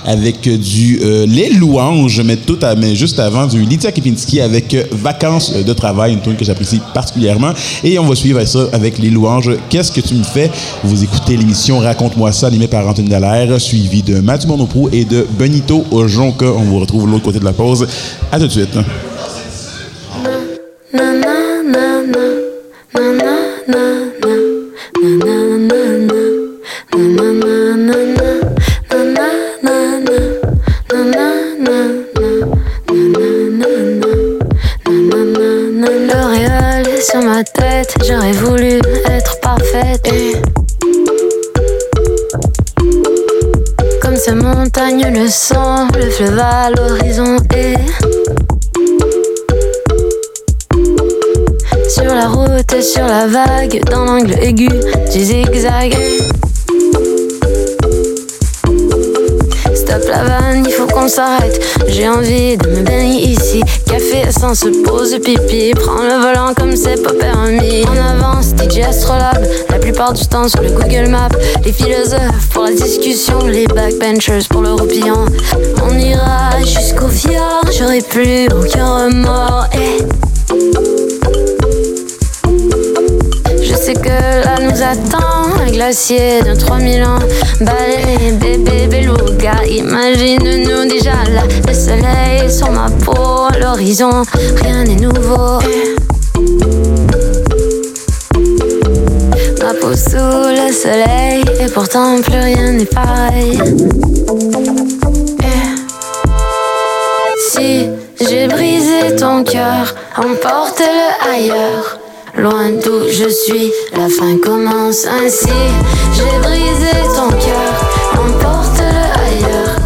avec euh, du euh, Les Louanges, mais tout à, mais juste avant du Lydia Kipinski avec euh, Vacances de travail, une tune que j'apprécie particulièrement. Et on va suivre ça avec Les Louanges. Qu'est-ce que tu me fais? Vous écoutez l'émission Raconte-moi ça, animée par Anthony Dallaire, suivi de Mathieu Monopro et de Benito Ojonka. On vous retrouve de l'autre côté de la pause. À tout de suite. L'auréole pose pipi. Prends le volant comme c'est pas permis. En avance, DJ Astrolabe. La plupart du temps sur le Google Maps. Les philosophes pour la discussion. Les backbenchers pour le roupillant. On ira jusqu'au fjord. J'aurai plus aucun remords. Et Sais que là nous attend un glacier de 3000 ans. Balai, bébé, beluga, imagine-nous déjà là. Le soleil sur ma peau, l'horizon, rien n'est nouveau. Ma peau sous le soleil, et pourtant plus rien n'est pareil. Si j'ai brisé ton cœur, emporte-le ailleurs. Loin d'où je suis, la fin commence ainsi. J'ai brisé ton cœur, emporte-le ailleurs.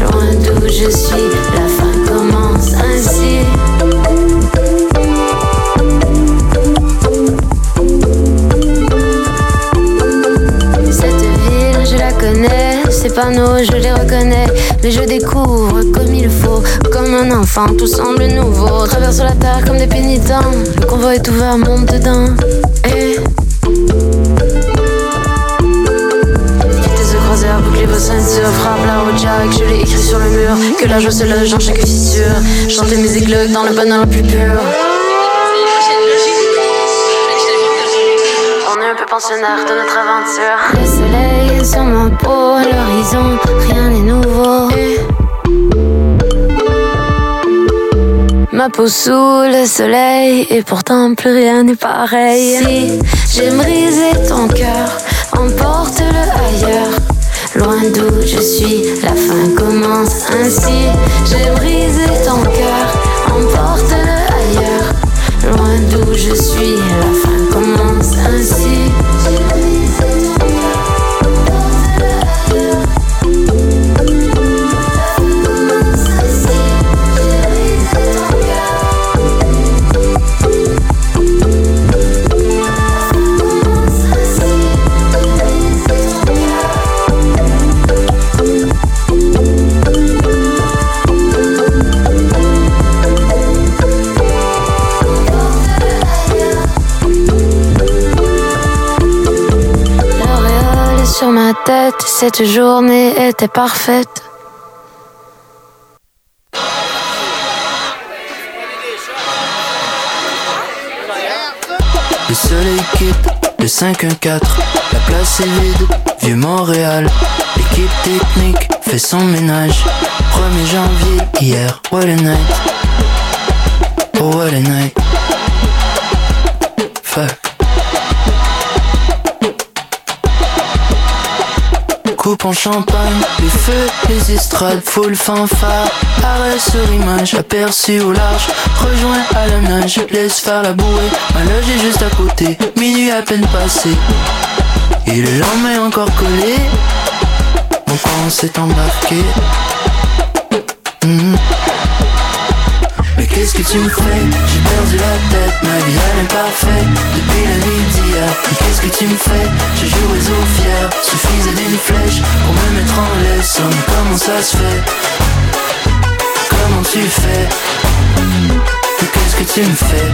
Loin d'où je suis, la panneaux, je les reconnais. Mais je découvre comme il faut, comme un enfant, tout semble nouveau. Traverse la terre comme des pénitents, le convoi est ouvert, monte dedans. Et. Ce croiseur, bouclez vos ceintures, frappe la route Jack, je l'ai écrit sur le mur. Que la joie se loge dans chaque fissure. Chantez mes éclats dans le bonheur le plus pur. Un peu pensionnaire de notre aventure. Le soleil sur ma peau, l'horizon, rien n'est nouveau. Ma peau sous le soleil, et pourtant plus rien n'est pareil. Si j'ai brisé ton cœur, emporte-le ailleurs. Loin d'où je suis, la fin commence ainsi. J'ai brisé ton cœur, emporte-le ailleurs. Loin d'où je suis, la fin cette journée était parfaite. Le soleil quitte le 5-1-4, la place est vide, vieux Montréal. L'équipe technique fait son ménage. 1er janvier, hier, what a night. Oh, what a night. Fuck. Coupe en champagne, les feux, les estrades, full fanfare. Arrêt sur image, aperçu au large. Rejoint à la nage, laisse faire la bouée. Ma loge est juste à côté, minuit à peine passé. Et le lendemain encore collé. en quoi on s'est embarqué. Mhm. Mais qu'est-ce que tu me fais? J'ai perdu la tête, ma vie elle est parfaite Depuis la nuit qu'est-ce que tu me fais Je joue aux fier Suffisait d'une flèche pour me mettre en laisse. Oh, comment ça se fait Comment tu fais qu'est-ce que tu me fais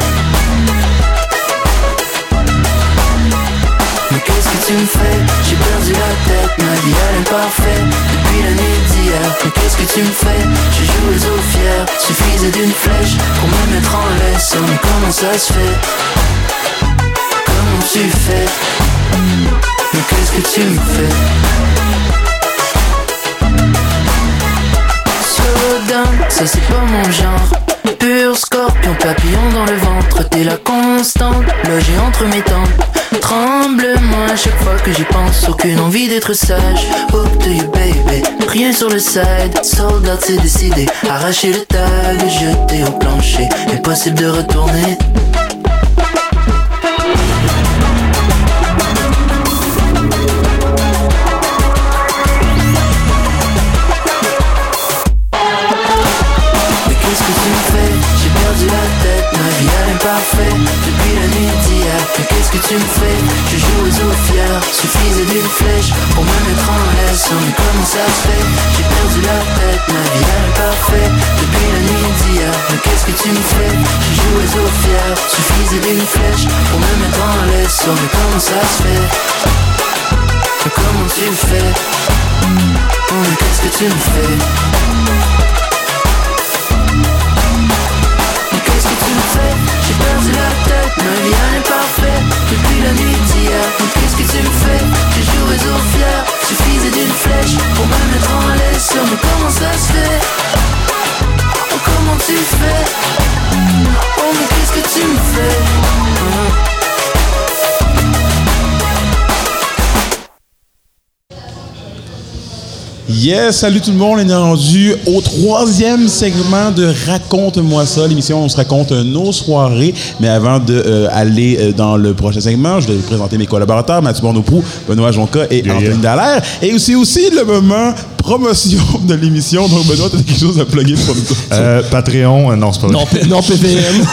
Mais qu'est-ce que tu me fais J'ai perdu la tête, ma vie elle est parfaite. Depuis la nuit d'hier. Mais qu'est-ce que tu me fais Je joue les eaux fiers Suffisait d'une flèche pour me mettre en laisse. Oh, comment ça se fait Tu fais. Mais qu'est-ce que tu me fais? Slow down, ça c'est pas mon genre. Pur scorpion, papillon dans le ventre. T'es la constante, logé entre mes tempes. Tremble-moi à chaque fois que j'y pense. Aucune envie d'être sage. Hook to you baby. Rien sur le side. Soldat c'est décidé. Arracher le tag, jeter au plancher. Impossible de retourner mais comment ça se fait? J'ai perdu la tête, ma vie elle est parfaite Depuis la nuit d'hier Mais qu'est-ce que tu me fais? Je joue aux eaux fiers Suffisait d'une flèche pour me mettre en laisse Oh mais comment ça se fait? Mais comment tu fais? Oh mais qu'est-ce que tu me fais? Mais qu'est-ce que tu me fais? J'ai perdu la tête, ma vie elle est parfaite Depuis la nuit d'hier Mais qu'est-ce que tu me fais? Aux fiers Suffisait d'une flèche pour me mettre en laisse. Oh mais comment ça se fait comment tu fais Oh mais qu'est-ce que tu me fais Yes, salut tout le monde, on est rendu au troisième segment de Raconte-moi ça, l'émission où on se raconte nos soirées. Mais avant d'aller dans le prochain segment, je vais vous présenter mes collaborateurs, Mathieu Bornopou, Benoît Jonca et Yeah, Anthony yeah. Dallaire. Et c'est aussi le moment promotion de l'émission. Donc Benoît, tu as quelque chose à plugger pour nous. Euh, Patreon, euh, non, c'est pas vrai. Non, P- non PVM.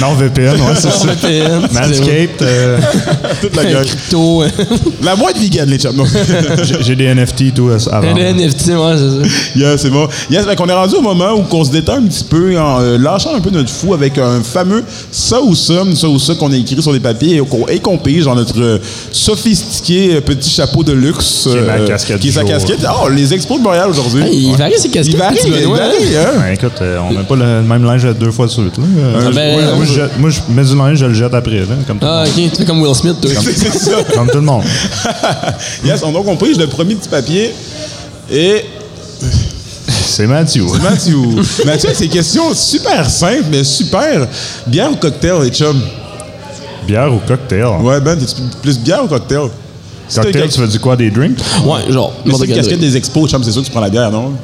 Non, VPN, ouais, c'est non, ça. VPN. Manscaped, euh, Toute la gueule. Crypto. La moitié vegan, les chums. Non? j'ai- j'ai des NFT tout euh, avant. NFT, ouais, c'est ça. Yeah, c'est bon. Yes, qu'on est rendu au moment où on se détend un petit peu en euh, lâchant un peu notre fou avec un fameux ça ou ça, ça ou ça qu'on a écrit sur des papiers et qu'on et qu'on pige dans notre euh, sophistiqué euh, petit chapeau de luxe. Qui est ma casquette Qui est du sa jour. casquette. Oh, les expos de Montréal aujourd'hui. Hey, il varie ses casquettes. Il varie, il varie, hein? Ben, écoute, euh, on n'a pas le même linge deux fois de suite. Là. Euh, Ah, ben, moi, moi, je, moi, je mets du linge, je le jette après, là, comme tout, Ah, ok, tu fais comme Will Smith, toi. C'est ça. comme tout le monde. yes, on donc on pige le premier petit papier. Et C'est Mathieu. Mathieu, Mathieu, c'est questions super simples, mais super. Bière ou cocktail, les chums? Bière ou cocktail? Ouais, Ben, plus bière ou cocktail? Cocktail, tu veux dire quoi, des drinks? Ouais, genre. Mais c'est une casquette des expos, chum, c'est sûr que tu prends la bière, non?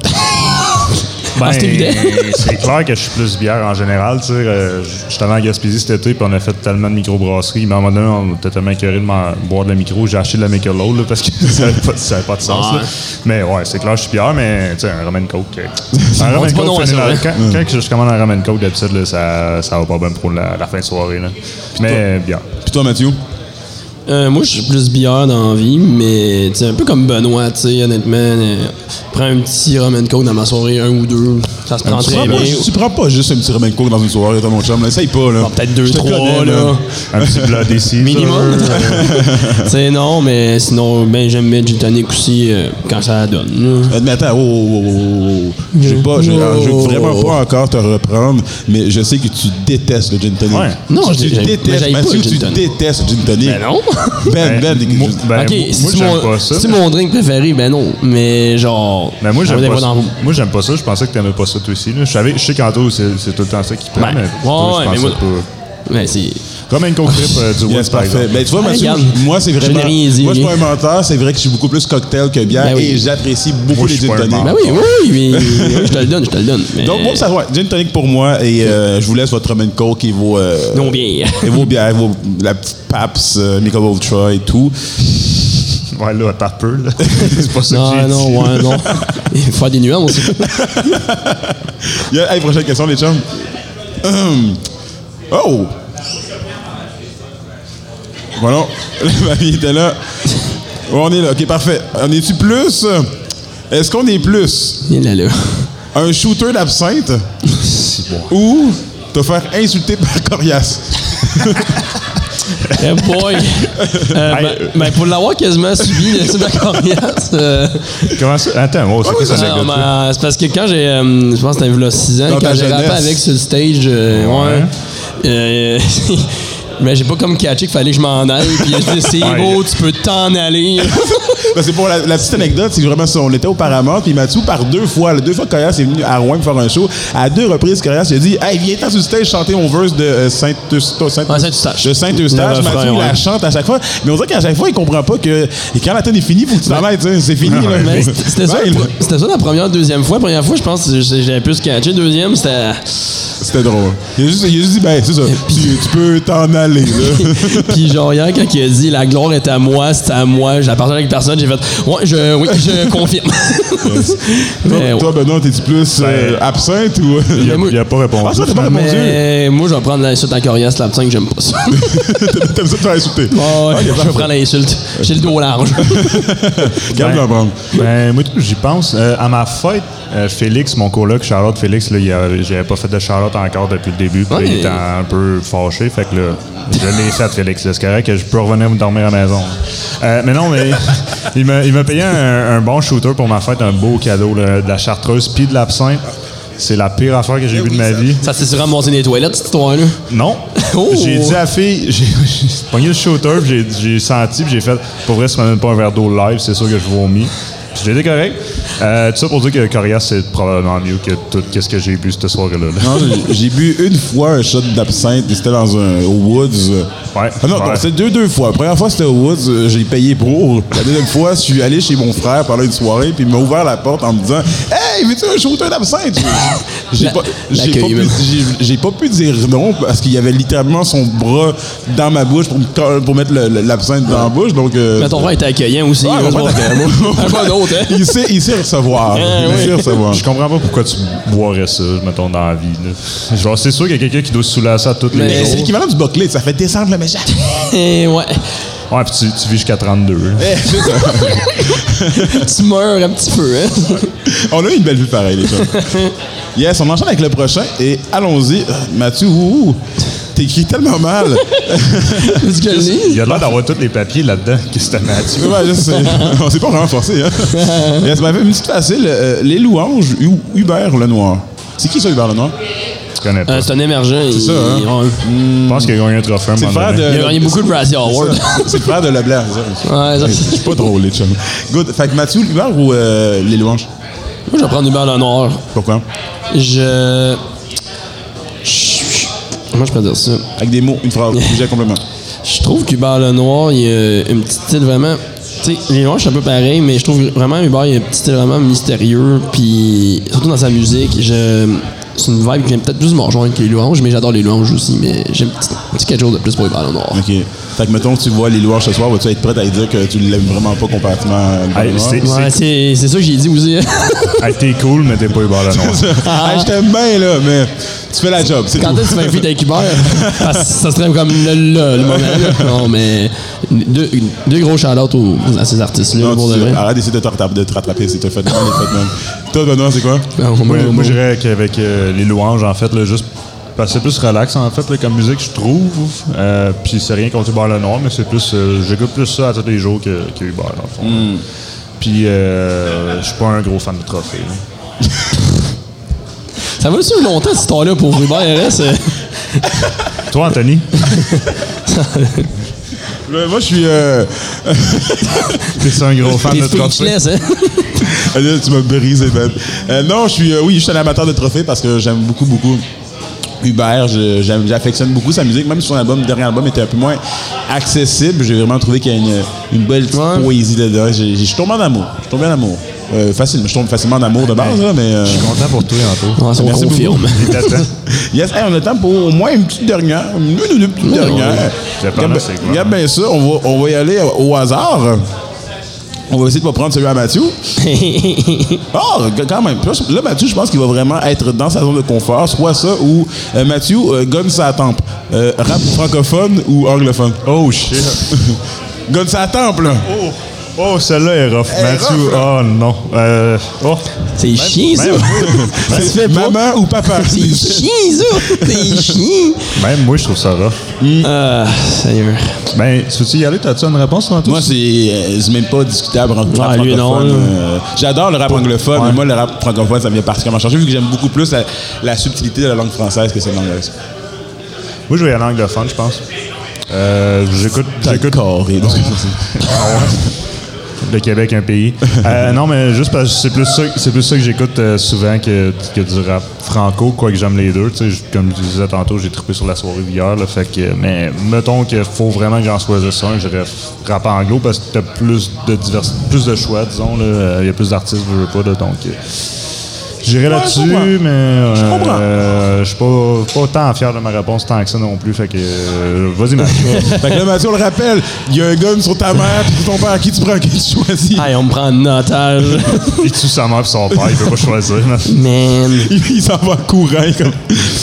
Ah, c'est évident. Ben, c'est clair que je suis plus bière en général. Tu sais, euh, je suis allé en Gaspésie cet été, puis on a fait tellement de microbrasseries. Mais à un moment donné, on était tellement écœuré de m'en- boire de la micro. J'ai acheté de la Michelob là, parce que ça n'avait pas, de sens. là. Mais ouais, c'est clair, je suis bière, mais tu sais, un ramen coke. euh, un ramen non coke, ça, la- hein? quand, quand je commande un ramen coke, d'habitude, là, ça, ça va pas bien pour la, la fin de soirée. Là. Mais bière. Puis toi, Mathieu? Euh, moi, je suis plus bière dans la vie, mais tu sais, un peu comme Benoît, tu sais, honnêtement. euh, prends un petit rum and coke dans ma soirée, un ou deux. Ça se prend très bien. pas, tu prends pas juste un petit ramen coke dans une soirée, toi, mon chum. là. Essaye pas, là. Bon, Peut-être deux, trois, connais, là. Un petit Bloody Caesar. Minimum. tu sais, non, mais sinon, ben, j'aime mettre gin tonic aussi euh, quand ça donne. là. Euh, Mais attends, oh, oh, oh, oh, oh. Pas, je, veux vraiment pas encore te reprendre, mais je sais que tu détestes le gin tonic. Ouais. Non, tu, je- mais détestes, Mathieu, le gin tu tonic. détestes le gin tonic. Ben non. Ben, ben, Ben, moi- ben, ok, moi, si c'est j'aime mon, pas ça. si c'est mon drink préféré, ben non. Mais genre. Mais moi, j'aime pas, ça. dans- Moi, j'aime pas ça. Je pensais que t'aimais pas ça, toi aussi. Là. Je, savais, je sais qu'Anto, c'est tout le temps ça qui prend, Ben, mais ouais, toi, ouais, je mais moi- pas. Ouais, c'est. Comme un coke trip euh, du Yes, Woods, par parfait. exemple. Ben, tu vois, Ah, Mathieu, regarde. moi, c'est Je vraiment. n'ai rien dit, moi, je suis pas un menteur, c'est vrai que je suis beaucoup plus cocktail que bière Ben oui. et j'apprécie beaucoup Moi, je les suis gin pas un tonic. Ben oui, oui, oui, mais oui, je te le donne, je te le donne. Mais... Donc, moi, ça, ouais, gin tonic pour moi et euh, je vous laisse votre ramen coke et vos. euh, Non, bien. et vos bières, vos, la petite Paps, euh, Michelob Ultra et tout. Ouais, là, t'as peu, là. C'est pas ça que Non, j'ai non, dit. ouais, non. Il faut faire des nuances aussi. Yeah, hey, prochaine question, les chums. Hum. Oh! Voilà. La mamie était là. Ouais, on est là. OK, parfait. On est-tu plus? Est-ce qu'on est plus? Il est là, là. un shooter d'absinthe? Ou te faire insulter par Corias? Eh boy! Euh, ben, ben, pour l'avoir quasiment subi, le de la coriace, euh, Comment ça? Attends, oh, c'est quoi ça, non, ben, c'est parce que quand j'ai. euh, je pense que c'était a 6 ans, Dans quand j'ai rappé avec sur le stage, euh, ouais. mais j'ai pas comme catché qu'il fallait que je m'en aille. Puis je dis, c'est beau, tu peux t'en aller. Parce que pour la, la petite anecdote, c'est que vraiment ça, on était au Paramount, puis Mathieu, par deux fois, deux fois que Corias est venu à Rouen pour faire un show, à deux reprises, Corias a dit Hey, viens t'en sur le stage chanter mon verse de euh, Saint-Eustache. Saint Ouais, Saint-Eustache. de Saint-Eustache. Mathieu, il la ouais. chante à chaque fois. Mais on dirait qu'à chaque fois, il comprend pas que et quand la tonne est finie, faut que tu t'en ailles, c'est fini. c'était ça, Ouais, la ça la première, deuxième fois. Première fois, je pense que j'ai- j'avais plus catché. Deuxième, c'était. C'était drôle. Il a juste, il a juste dit Ben, c'est ça, tu, tu peux t'en aller. Là. Puis genre hier, quand il a dit la gloire est à moi, c'est à moi, j'ai partagé avec personne, j'ai fait ouais, je, oui, je confirme. mais, ouais. Toi, Benoît, t'es-tu plus euh, Ben, absinthe ou. Il a, moi- il a pas répondu? Ah, ça, t'as pas répondu. Mais moi, je vais prendre l'insulte à Corias, la que j'aime pas ça. T'aimes ça te faire insulter? Ah ouais, je vais prendre l'insulte. J'ai le dos large. Calme Ben, la bande. Ben, moi, j'y pense. Euh, à ma fête, euh, Félix, mon coloc, Charlotte Félix, là, il a- j'avais pas fait de Charlotte encore depuis le début. Ouais. il était un peu fâché. Fait que là, je l'ai fait, Félix. C'est correct que je peux revenir me dormir à la maison. Euh, mais non, mais il m'a payé un, un bon shooter pour ma fête, un beau cadeau, là, de la chartreuse puis de l'absinthe. C'est la pire affaire que j'ai vue de ma vie. Ça s'est ramassé dans les toilettes, cette histoire-là? Non. Oh. J'ai dit à la fille, j'ai pogné le shooter, j'ai senti, j'ai fait, pour vrai, tu m'amènes pas un verre d'eau live, c'est sûr que je vomis. Été correct. Euh, tout ça pour dire que Corias, c'est probablement mieux que tout ce que j'ai bu cette soirée-là. là. Non, j'ai- bu une fois un shot d'absinthe, et c'était dans un au Woods. Ouais. Ah non, Ouais. non, c'était deux, deux fois. La première fois, c'était au Woods, j'ai payé pour. La deuxième fois, je suis allé chez mon frère pendant une soirée, puis il m'a ouvert la porte en me disant Hey, veux-tu un shooter d'absinthe J'ai pas, pas, pas pu dire non parce qu'il y avait littéralement son bras dans ma bouche pour, me pour mettre l'absinthe dans la bouche. Donc, euh, Mais ton frère était accueillant aussi. Ouais, c'est hein? il, sait, il sait recevoir. Il sait recevoir. Je comprends pas pourquoi tu boirais ça, mettons, dans la vie. là. Genre, c'est sûr qu'il y a quelqu'un qui doit se saouler à ça tous Mais les C'est jours. l'équivalent du Buckley, ça fait descendre le méchant. Ouais. Ouais, puis tu, tu vis jusqu'à 32. là. Eh, c'est ça. Tu meurs un petit peu, hein? On a eu une belle vue pareille, les gens. Yes, on enchaîne avec le prochain et allons-y. Euh, Mathieu, ouh, ouh, t'écris tellement mal. Il a l'air d'avoir tous les papiers là-dedans que c'était Mathieu. Ouais, je sais. On s'est pas vraiment forcé. Hein? yes, ben, une petite facile. euh, les louanges, Hu- Hubert Lenoir? C'est qui ça, Hubert Lenoir? Tu connais pas. Euh, c'est un émergent. C'est ça, hein? Je pense qu'il a gagné un trophée. à un C'est le moment frère donné. de. Il a gagné beaucoup de Razzie Awards. C'est le frère de Leblanc, c'est ça. Ouais, ça, Je suis pas drôle, les chums. Good. Fait que Mathieu, Hubert ou euh, les louanges? Moi, je vais prendre Hubert Lenoir. Pourquoi? Je. Comment je peux dire ça? Avec des mots, une phrase, sujet complètement. Je trouve qu'Hubert Lenoir, il a une petite style vraiment. Tu sais, les louanges, c'est un peu pareil, mais je trouve vraiment Hubert, il a un petit style vraiment mystérieux. Puis, surtout dans sa musique, je. C'est une vibe qui vient peut-être plus me rejoindre que les louanges, mais j'adore les louanges aussi. Mais j'aime un petit, petit quelque chose de plus pour Hubert Lenoir. OK. Fait que, mettons que tu vois les louanges ce soir, vas-tu être prêt à dire que tu l'aimes vraiment pas comparativement à Hey, c'est- Ouais, c'est c'est ça que j'ai dit aussi. Hey, t'es cool, mais t'es pas Hubert Lenoir. Hey, je t'aime bien, là, mais tu fais la job, c'est Quand est-ce que tu feat avec Hubert? Parce que ça serait comme le, le, le moment. là. Non, mais deux, deux gros aux, à ces artistes-là, pour de vrai. arrête d'essayer de te rattraper, de te rattraper, fait de même, les fait même. Toi, Benoît, c'est quoi? Non, Moi, moi, moi, moi, je dirais qu'avec euh, les louanges, en fait, là, juste parce que c'est plus relax, en fait, là, comme musique, je trouve. Euh, Puis c'est rien contre Hubert Lenoir, mais c'est plus. euh, J'écoute plus ça à tous les jours que, que Hubert, dans le fond. Hmm. Puis euh, je suis pas un gros fan de trophée. Ça va suivre longtemps, cette histoire-là, pour Hubert RS. euh? Toi, Anthony, Moi, je suis. Euh... t'es un gros fan de trophée. hein? Tu m'as brisé, Ben. Euh, non, je suis. euh, oui, je suis un amateur de trophées parce que j'aime beaucoup, beaucoup. Hubert, j'affectionne beaucoup sa musique, même si son album, dernier album était un peu moins accessible, j'ai vraiment trouvé qu'il y a une, une belle petite Ouais. poésie dedans. Je suis tombé en amour. Je suis tombé en amour. Euh, facile, je tombe facilement en amour de base, là, mais. euh, Je suis content pour toi, Anto. Ouais, Merci on confirme. T'attend. Yes, hey, on a le temps pour au moins une petite dernière. Une, une petite dernière. Dépendant, Regarde, bien ça, on va, on va y aller au hasard. On va essayer de pas prendre celui à Mathieu. Oh, quand même. Là, Mathieu, je pense qu'il va vraiment être dans sa zone de confort. Soit ça ou euh, Mathieu euh, gonne sa tempe. Euh, rap francophone ou anglophone? Oh shit. Gonne sa tempe, là. Oh, oh celle-là est rough. Elle est Mathieu, rough, oh non. Euh, oh. C'est chiant, ça. Ça se fait pas. Maman ou papa? C'est chiant, ça. C'est chiant. Même moi, je trouve ça rough. Ah, Seigneur. Ben, tu veux-tu y aller? T'as-tu une réponse, Antoine? Moi, c'est euh, c'est même pas discutable Ah, francophone. là. euh, J'adore le rap anglophone, Ouais. mais moi, le rap francophone, ça vient particulièrement changer vu que j'aime beaucoup plus la, la subtilité de la langue française que celle de l'anglaise. Moi, je vais y aller anglophone, je pense. Euh, j'écoute, j'écoute. le Québec, un pays. Euh, non, mais juste parce que c'est plus ça, c'est plus ça que j'écoute euh, souvent que, que du rap franco, quoique j'aime les deux. Comme je disais tantôt, j'ai trippé sur la soirée d'hier. Fait que, mais mettons qu'il faut vraiment que j'en choisisse un, je dirais rap anglo parce que t'as plus de divers, plus de choix, disons. là. Euh, Il y a plus d'artistes, je veux pas, là, donc. J'irai là-dessus, je mais euh, comprends. euh, je suis pas, pas tant fier de ma réponse tant que ça non plus. Fait que euh, vas-y, Mathieu. fait que là, Mathieu, on le rappelle, il y a un gun sur ta mère puis sur ton père. Qui tu prends, qui tu choisis? Hey, on me prend en otage. Il tue sa mère et son père, il peut pas choisir. man. Man. Il, il s'en va courant comme.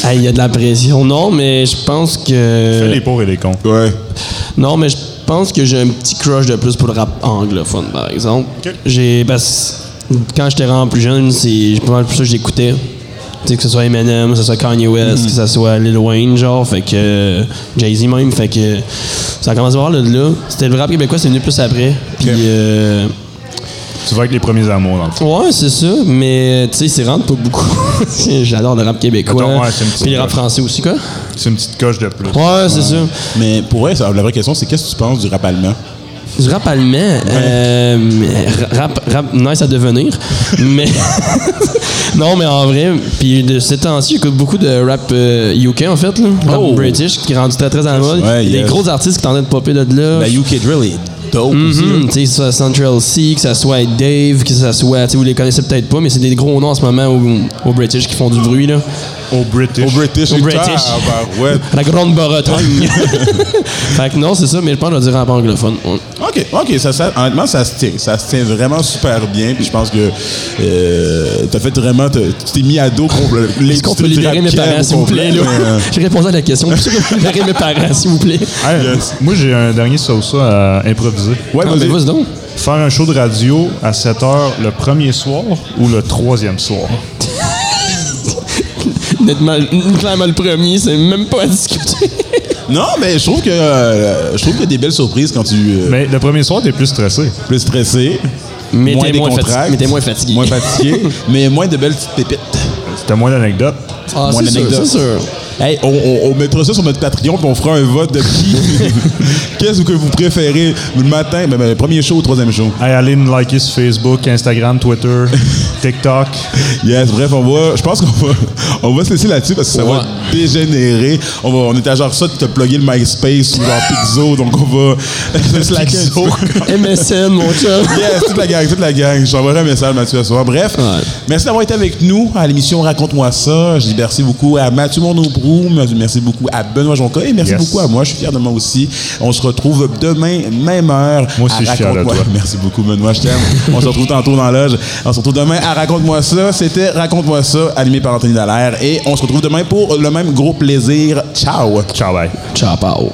Hey, il y a de la pression. Non, mais je pense Fais que. les pauvres et les cons. Ouais. Non, mais je pense que j'ai un petit crush de plus pour le rap anglophone, par exemple. Ok. J'ai. Que quand j'étais vraiment plus jeune, c'est pas mal plus ça que j'écoutais. Tu sais, que ce soit Eminem, que ce soit Kanye West, que ce soit Lil Wayne, genre, fait que. Jay-Z même, fait que. Ça a commencé à voir là. là. C'était le rap québécois, c'est venu plus après. Puis. Euh, Tu vas avec les premiers amours, dans le fond. Ouais, c'est ça, mais tu sais, c'est rentre pas beaucoup. J'adore le rap québécois. Attends, ouais, Puis le rap coche. français aussi, quoi. C'est une petite coche de plus. Ouais, c'est ça. Mais pour vrai, la vraie question, c'est qu'est-ce que tu penses du rap allemand? Du rap allemand, euh, rap, rap nice à devenir. mais. non, mais en vrai, puis de ces temps-ci, j'écoute beaucoup de rap euh, UK en fait, là. Rap Oh. british qui est rendu très très à la mode. Ouais, Il y a yes. des gros artistes qui tentent de popper de là. La UK Drill est dope aussi. là. Tu sais, que ce soit Central C, que ça soit Dave, que ça soit. Tu sais, vous les connaissez peut-être pas, mais c'est des gros noms en ce moment au, au British qui font du bruit, là. Au British. Au British. Au British. Ah, bah, ouais. La grande Bretagne. fait que non, c'est ça, mais je pense que je vais dire rap anglophone. Ouais. OK, OK, ça, ça, honnêtement, ça se tient. Ça se tient vraiment super bien. Puis je pense que euh, t'as fait vraiment. Tu t'es mis à dos contre Est-ce qu'on peut libérer mes parents, s'il vous plaît? là? J'ai répondu à la question. Est-ce qu'on peut libérer mes parents, s'il vous plaît? Hey, Moi, j'ai un dernier sauce à improviser. Ouais, Ah, mais vas-y. vas-y donc. Faire un show de radio à 7 h le premier soir ou le troisième soir? Honnêtement, clairement, le premier, c'est même pas à discuter. Non, mais je trouve que euh, je trouve qu'il y a des belles surprises quand tu euh, Mais le premier soir, t'es plus stressé. plus stressé. Mais t'es des moins, contracts, fatigué, mais t'es moins fatigué. Moins fatigué, mais moins de belles petites pépites. C'était moins d'anecdotes. Ah, Moins c'est sûr, d'anecdotes. c'est sûr. Hey, on, on- on mettra ça sur notre Patreon puis on fera un vote de qui. Qu'est-ce que vous préférez le matin, ben, ben, le premier show ou le troisième show? Hey, allez nous liker sur Facebook, Instagram, Twitter, TikTok. Yes, bref, on va. Je pense qu'on va, on va se laisser là-dessus parce que ça Ouais. va dégénérer. On, va, on était à genre ça de te plugger le MySpace ou genre Pixo, donc on va peu. MSN, mon chum. Yes, toute la gang, toute la gang. Je t'enverrai un message, Mathieu, ce soir. Bref, Ouais. merci d'avoir été avec nous à l'émission Raconte-moi ça. Je dis merci beaucoup à Mathieu Mondobrou, merci beaucoup à Benoît Jonca et merci Yes. beaucoup à moi. Je suis fier de moi aussi. On se retrouve demain, même heure. Moi aussi, à je suis fier de toi. Merci beaucoup, Benoît, je t'aime. on se retrouve tantôt dans l'âge. On se retrouve demain à Raconte-moi ça. C'était Raconte-moi ça, animé par Anthony Dallaire. Et on se retrouve demain pour le même gros plaisir. Ciao! Ciao, bye. Ciao, pao.